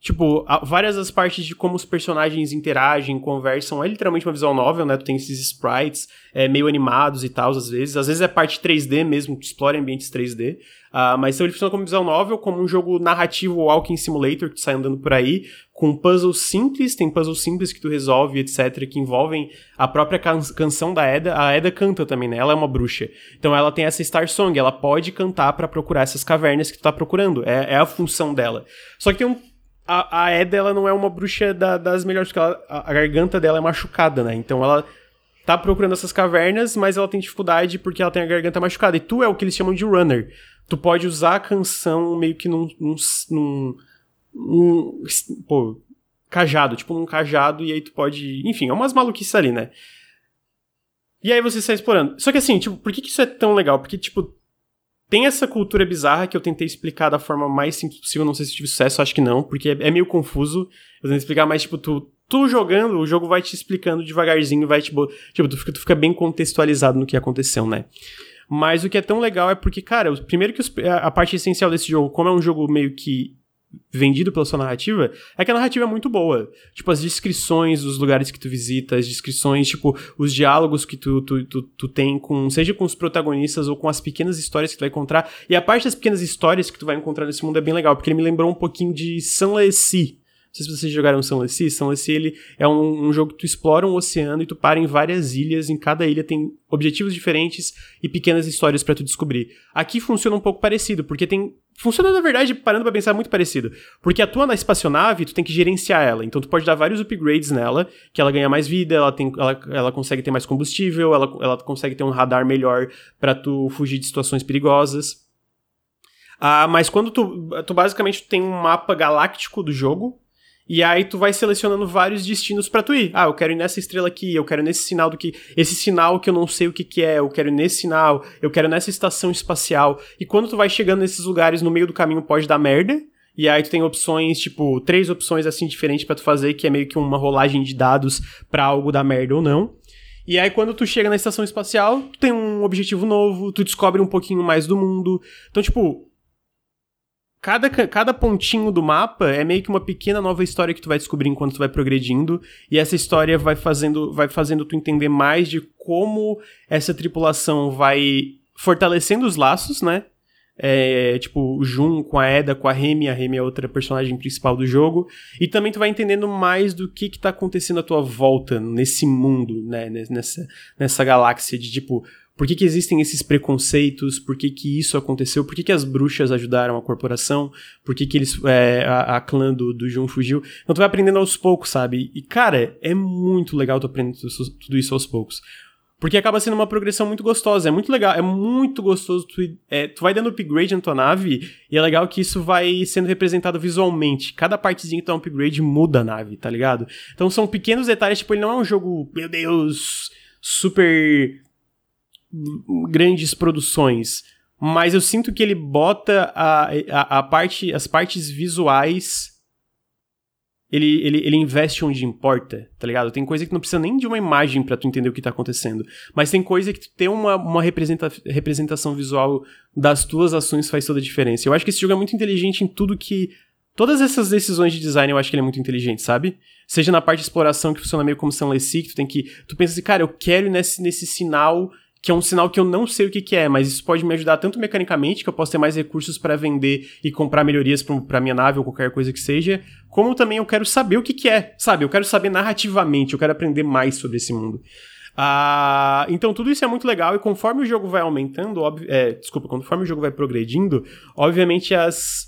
Tipo, várias das partes de como os personagens interagem, conversam, é literalmente uma visual novel, né? Tu tem esses sprites é, meio animados e tal, às vezes. Às vezes é parte 3D mesmo, tu explora ambientes 3D. Uh, ah, mas então ele funciona como visual novel, como um jogo narrativo Walking Simulator, que tu sai andando por aí, com puzzles simples, tem puzzles simples que tu resolve, etc., que envolvem a própria can canção da Eda. A Eda canta também, né? Ela é uma bruxa. Então ela tem essa Star Song, ela pode cantar para procurar essas cavernas que tu tá procurando. É, é a função dela. Só que tem um a, a Eda, ela não é uma bruxa da, das melhores, porque ela, a, a, garganta dela é machucada, né? Então ela tá procurando essas cavernas, mas ela tem dificuldade porque ela tem a garganta machucada. E tu é o que eles chamam de runner. Tu pode usar a canção meio que num. num, num, num pô, cajado, tipo num cajado, e aí tu pode. Enfim, é umas maluquices ali, né? E aí você sai explorando. Só que assim, tipo, por que, que isso é tão legal? Porque, tipo, tem essa cultura bizarra que eu tentei explicar da forma mais simples possível. Não sei se tive sucesso, acho que não, porque é, é meio confuso. Eu tentei explicar, mas, tipo, tu, tu jogando, o jogo vai te explicando devagarzinho, vai te. Tipo, tu fica, tu fica bem contextualizado no que aconteceu, né? Mas o que é tão legal é porque, cara, primeiro que os, a parte essencial desse jogo, como é um jogo meio que vendido pela sua narrativa, é que a narrativa é muito boa. Tipo, as descrições dos lugares que tu visita, as descrições, tipo, os diálogos que tu, tu, tu, tu tem com, seja com os protagonistas ou com as pequenas histórias que tu vai encontrar. E a parte das pequenas histórias que tu vai encontrar nesse mundo é bem legal, porque ele me lembrou um pouquinho de Sanleci. Não sei se vocês jogaram Sanleci. Sanleci, ele é um, um jogo que tu explora um oceano e tu para em várias ilhas. Em cada ilha tem objetivos diferentes e pequenas histórias para tu descobrir. Aqui funciona um pouco parecido, porque tem Funciona, na verdade, parando pra pensar, muito parecido. Porque a tua na espaçonave, tu tem que gerenciar ela. Então tu pode dar vários upgrades nela, que ela ganha mais vida, ela, tem, ela, ela consegue ter mais combustível, ela, ela consegue ter um radar melhor para tu fugir de situações perigosas. Ah, mas quando tu, tu basicamente tem um mapa galáctico do jogo, e aí tu vai selecionando vários destinos para tu ir. Ah, eu quero ir nessa estrela aqui, eu quero nesse sinal do que. Esse sinal que eu não sei o que, que é, eu quero ir nesse sinal, eu quero nessa estação espacial. E quando tu vai chegando nesses lugares, no meio do caminho pode dar merda. E aí tu tem opções, tipo, três opções assim diferentes para tu fazer, que é meio que uma rolagem de dados para algo dar merda ou não. E aí, quando tu chega na estação espacial, tu tem um objetivo novo, tu descobre um pouquinho mais do mundo. Então, tipo, cada, cada pontinho do mapa é meio que uma pequena nova história que tu vai descobrir enquanto tu vai progredindo, e essa história vai fazendo, vai fazendo tu entender mais de como essa tripulação vai fortalecendo os laços, né? É, tipo, o Jun com a Eda, com a Remy, a Remy é outra personagem principal do jogo, e também tu vai entendendo mais do que que tá acontecendo à tua volta nesse mundo, né, nessa, nessa galáxia de tipo, por que, que existem esses preconceitos, por que, que isso aconteceu, por que, que as bruxas ajudaram a corporação, por que, que eles, é, a, a, clã do, do Jun fugiu. Então tu vai aprendendo aos poucos, sabe? E, cara, é muito legal tu aprender tudo isso aos poucos. Porque acaba sendo uma progressão muito gostosa, é muito legal, é muito gostoso. Tu, é, tu vai dando upgrade na tua nave e é legal que isso vai sendo representado visualmente. Cada partezinha que tu dá um upgrade muda a nave, tá ligado? Então são pequenos detalhes, tipo, ele não é um jogo, meu Deus, super grandes produções. Mas eu sinto que ele bota a, a, a parte, as partes visuais ele, ele, ele investe onde importa, tá ligado? Tem coisa que não precisa nem de uma imagem para tu entender o que tá acontecendo. Mas tem coisa que ter uma, uma representa, representação visual das tuas ações faz toda a diferença. Eu acho que esse jogo é muito inteligente em tudo que. Todas essas decisões de design eu acho que ele é muito inteligente, sabe? Seja na parte de exploração que funciona meio como Sunless que tu tem que. Tu pensa assim, cara, eu quero ir nesse, nesse sinal que é um sinal que eu não sei o que, que é, mas isso pode me ajudar tanto mecanicamente, que eu posso ter mais recursos para vender e comprar melhorias para minha nave ou qualquer coisa que seja, como também eu quero saber o que, que é, sabe? Eu quero saber narrativamente, eu quero aprender mais sobre esse mundo. Ah, então tudo isso é muito legal e conforme o jogo vai aumentando, é, desculpa, conforme o jogo vai progredindo, obviamente as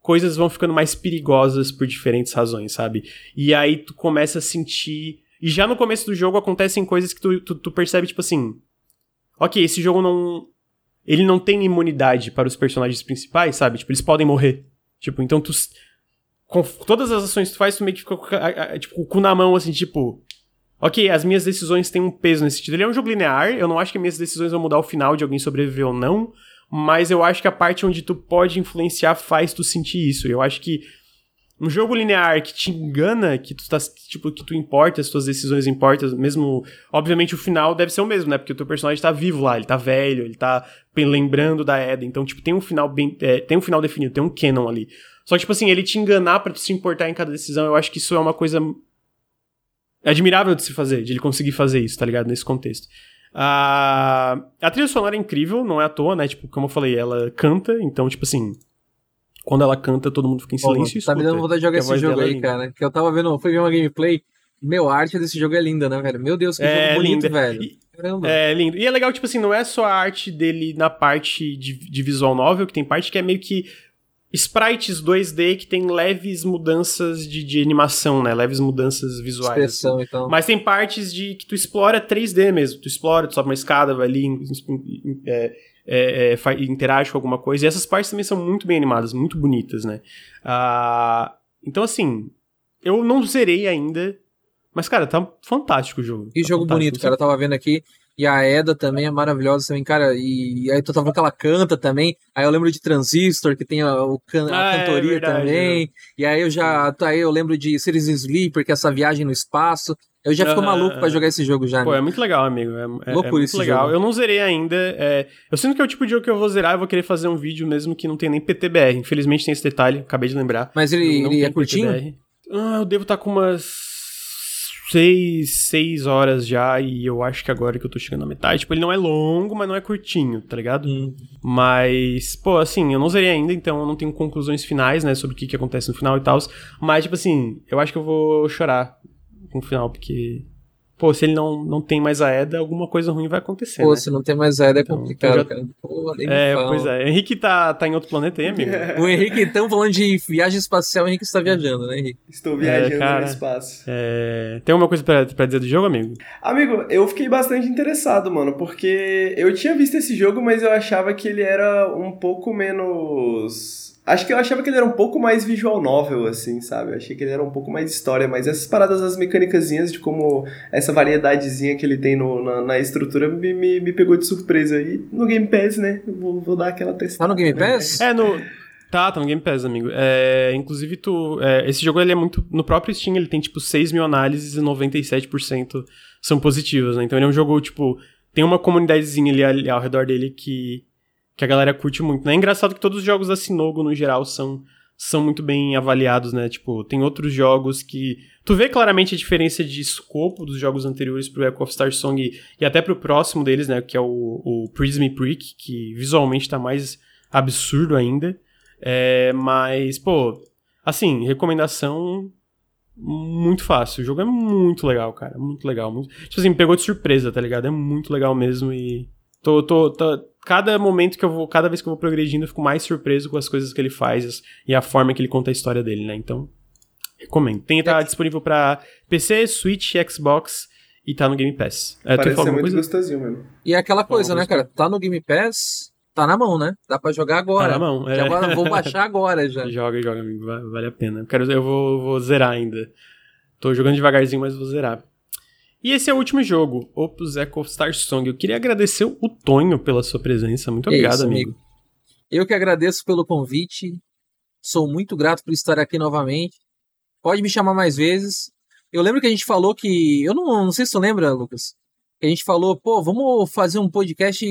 coisas vão ficando mais perigosas por diferentes razões, sabe? E aí tu começa a sentir. E já no começo do jogo acontecem coisas que tu, tu, tu percebe, tipo assim ok, esse jogo não. Ele não tem imunidade para os personagens principais, sabe? Tipo, eles podem morrer. Tipo, então tu. Com todas as ações que tu faz, tu meio que fica tipo, o cu na mão, assim, tipo. Ok, as minhas decisões têm um peso nesse sentido. Ele é um jogo linear, eu não acho que minhas decisões vão mudar o final de alguém sobreviver ou não, mas eu acho que a parte onde tu pode influenciar faz tu sentir isso. Eu acho que um jogo linear que te engana, que tu tá, tipo, que tu importa, as tuas decisões importam, mesmo, obviamente o final deve ser o mesmo, né? Porque o teu personagem tá vivo lá, ele tá velho, ele tá lembrando da Eda, então, tipo, tem um final bem, é, tem um final definido, tem um canon ali. Só que, tipo assim, ele te enganar para tu se importar em cada decisão, eu acho que isso é uma coisa admirável de se fazer, de ele conseguir fazer isso, tá ligado? Nesse contexto. Uh, a trilha sonora é incrível, não é à toa, né? Tipo, como eu falei, ela canta, então, tipo assim, quando ela canta, todo mundo fica em silêncio. Pô, tá me dando vontade de jogar esse jogo aí, é cara. Que eu tava vendo, fui ver uma gameplay. Meu, a arte desse jogo é linda, né, velho? Meu Deus, que é, jogo bonito, linda. velho. E, é lindo. E é legal, tipo assim, não é só a arte dele na parte de, de visual novel, que tem parte que é meio que sprites 2D que tem leves mudanças de, de animação, né? Leves mudanças visuais. Expressão, assim. então. Mas tem partes de que tu explora 3D mesmo. Tu explora, tu sobe uma escada, vai ali, é, é, é, interage com alguma coisa. E essas partes também são muito bem animadas, muito bonitas, né? Uh, então, assim, eu não zerei ainda, mas, cara, tá fantástico o jogo. Que tá jogo bonito, cara. Eu tava vendo aqui. E a Eda também é maravilhosa também, cara. E, e aí tu tava vendo que ela canta também. Aí eu lembro de Transistor, que tem a, can, a ah, é cantoria é verdade, também. É. E aí eu já. Aí eu lembro de Series Sleeper, que é essa viagem no espaço. Eu já fico maluco pra jogar esse jogo já. Pô, né? é muito legal, amigo. É, é, Loucura é muito esse legal. Jogo. Eu não zerei ainda. É... Eu sinto que é o tipo de jogo que eu vou zerar. Eu vou querer fazer um vídeo mesmo que não tem nem PTBR. Infelizmente tem esse detalhe, acabei de lembrar. Mas ele, ele é curtinho? Ah, eu devo estar tá com umas seis, seis horas já, e eu acho que agora que eu tô chegando na metade, tipo, ele não é longo, mas não é curtinho, tá ligado? Hum. Mas, pô, assim, eu não zerei ainda, então eu não tenho conclusões finais, né, sobre o que, que acontece no final e tal. Mas, tipo assim, eu acho que eu vou chorar com o final, porque pô, se ele não, não tem mais a Eda, alguma coisa ruim vai acontecer. Pô, né? se não tem mais a Eda é então, complicado, já... cara. Pô, é, pois é. Henrique tá, tá em outro planeta aí, amigo? *laughs* o Henrique, então, falando de viagem espacial, o Henrique está viajando, né, Henrique? Estou viajando é, cara, no espaço. É... Tem alguma coisa pra, pra dizer do jogo, amigo? Amigo, eu fiquei bastante interessado, mano, porque eu tinha visto esse jogo, mas eu achava que ele era um pouco menos Acho que eu achava que ele era um pouco mais visual novel, assim, sabe? Eu achei que ele era um pouco mais história, mas essas paradas, as mecânicazinhas de como essa variedadezinha que ele tem no, na, na, estrutura me, me, me, pegou de surpresa. E no Game Pass, né? Vou, vou dar aquela testada. Tá no Game Pass? É, no. Tá, tá no Game Pass, amigo. É, inclusive, tu, é, esse jogo ele é muito. No próprio Steam, ele tem tipo 6 mil análises e 97% são positivas, né? Então ele é um jogo, tipo. Tem uma comunidadezinha ali, ali ao redor dele que que a galera curte muito, né? É engraçado que todos os jogos da Sinogo, no geral, são, são muito bem avaliados, né? Tipo, tem outros jogos que... Tu vê claramente a diferença de escopo dos jogos anteriores pro Echo of Star Song e, e até pro próximo deles, né? Que é o, o Prism Prick, que visualmente tá mais absurdo ainda. É, mas, pô, assim, recomendação muito fácil. O jogo é muito legal, cara. Muito legal. Muito... Tipo assim, me pegou de surpresa, tá ligado? É muito legal mesmo e Tô, tô, tô, cada momento que eu vou, cada vez que eu vou progredindo, eu fico mais surpreso com as coisas que ele faz e a forma que ele conta a história dele, né? Então, recomendo. Tem tá disponível para PC, Switch, Xbox e tá no Game Pass. É, Parece ser muito coisa? gostosinho, mano. E é aquela coisa, né, cara? Tá no Game Pass, tá na mão, né? Dá pra jogar agora. Tá na mão, é. agora vou baixar agora já. *laughs* Joga, joga, amigo. Vale a pena. Eu, quero, eu vou, vou zerar ainda. Tô jogando devagarzinho, mas vou zerar. E esse é o último jogo, Opus Echo Star Song. Eu queria agradecer o Tonho pela sua presença. Muito obrigado, isso, amigo. amigo. Eu que agradeço pelo convite. Sou muito grato por estar aqui novamente. Pode me chamar mais vezes. Eu lembro que a gente falou que. Eu não, não sei se tu lembra, Lucas. Que a gente falou, pô, vamos fazer um podcast,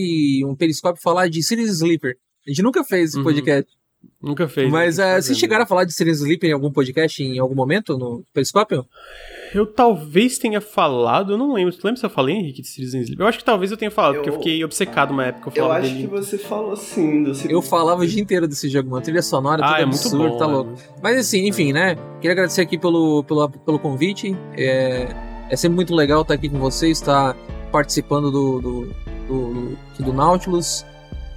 um periscópio falar de Series Sleeper. A gente nunca fez esse uhum. podcast. Nunca fez. Mas uh, vocês chegaram a falar de Series Sleeper em algum podcast, em algum momento, no periscópio? Eu talvez tenha falado, eu não lembro. Tu lembra se eu falei, Henrique, de Citizen Sleep? Eu acho que talvez eu tenha falado, eu, porque eu fiquei obcecado uma época. Eu, eu acho dele. que você falou sim. Do eu falava o dia inteiro desse jogo, mano. Trilha sonora, ah, tudo é absurdo, muito bom, tá louco. Mas assim, enfim, né? Queria agradecer aqui pelo, pelo, pelo convite. É, é sempre muito legal estar aqui com vocês, estar participando do, do, do, do, do Nautilus.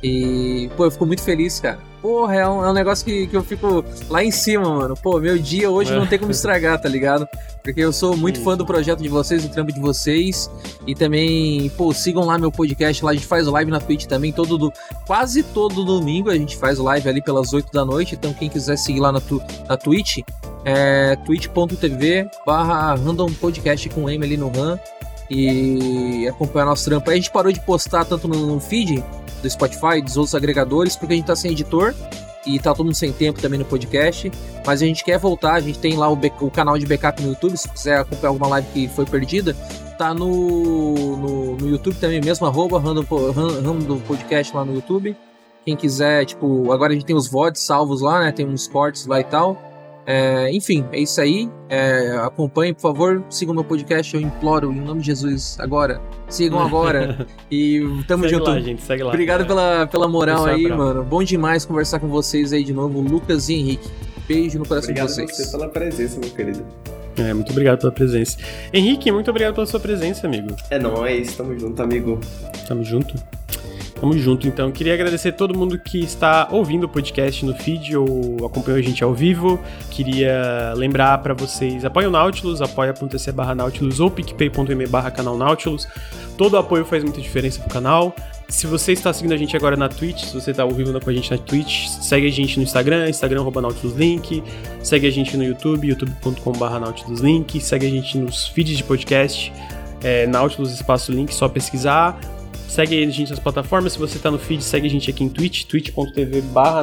E, pô, eu fico muito feliz, cara porra, é um, é um negócio que, que eu fico lá em cima, mano. Pô, meu dia hoje é. não tem como estragar, tá ligado? Porque eu sou muito fã do projeto de vocês, do trampo de vocês. E também, pô, sigam lá meu podcast. Lá a gente faz live na Twitch também, todo do, quase todo domingo a gente faz live ali pelas 8 da noite. Então, quem quiser seguir lá na, tu, na Twitch, é twitch.tv barra random podcast com M ali no RAM. E acompanhar nosso trampo. Aí a gente parou de postar tanto no, feed do Spotify, dos outros agregadores, porque a gente tá sem editor e tá todo mundo sem tempo também no podcast. Mas a gente quer voltar, a gente tem lá o, o canal de backup no YouTube, se quiser acompanhar alguma live que foi perdida, tá no, no, no YouTube também mesmo, arroba random, random podcast lá no YouTube. Quem quiser, tipo, agora a gente tem os VODs salvos lá, né? Tem uns cortes lá e tal. É, enfim, é isso aí. É, acompanhe, por favor. Sigam meu podcast, eu imploro, em nome de Jesus, agora. Sigam *laughs* agora. e tamo segue junto. Lá, gente, segue lá. Obrigado pela, pela moral aí, mano. Bom demais conversar com vocês aí de novo, Lucas e Henrique. Beijo no coração obrigado de vocês. Obrigado você pela presença, meu querido. É, muito obrigado pela presença. Henrique, muito obrigado pela sua presença, amigo. É nóis, tamo junto, amigo. Tamo junto. Tamo junto, então. Queria agradecer todo mundo que está ouvindo o podcast no feed ou acompanhou a gente ao vivo. Queria lembrar para vocês, apoiem o Nautilus, apoia.se barra Nautilus ou picpay.me barra canal Nautilus. Todo apoio faz muita diferença pro canal. Se você está seguindo a gente agora na Twitch, se você está ouvindo com a gente na Twitch, segue a gente no Instagram, Instagram nautiluslink, segue a gente no YouTube, youtube.com.br nautiluslink, segue a gente nos feeds de podcast, é, Nautilus Espaço Link, só pesquisar. Segue a gente nas plataformas. Se você tá no feed, segue a gente aqui em Twitch, twitch.tv barra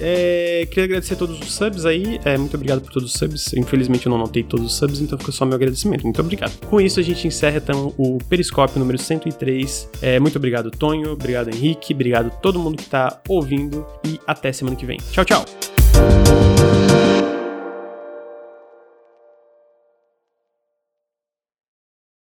É, queria agradecer a todos os subs aí. É, muito obrigado por todos os subs. Infelizmente eu não notei todos os subs, então fica só meu agradecimento. Muito obrigado. Com isso, a gente encerra então o Periscópio número 103. É, muito obrigado, Tonho. Obrigado, Henrique. Obrigado todo mundo que tá ouvindo. E até semana que vem. Tchau, tchau.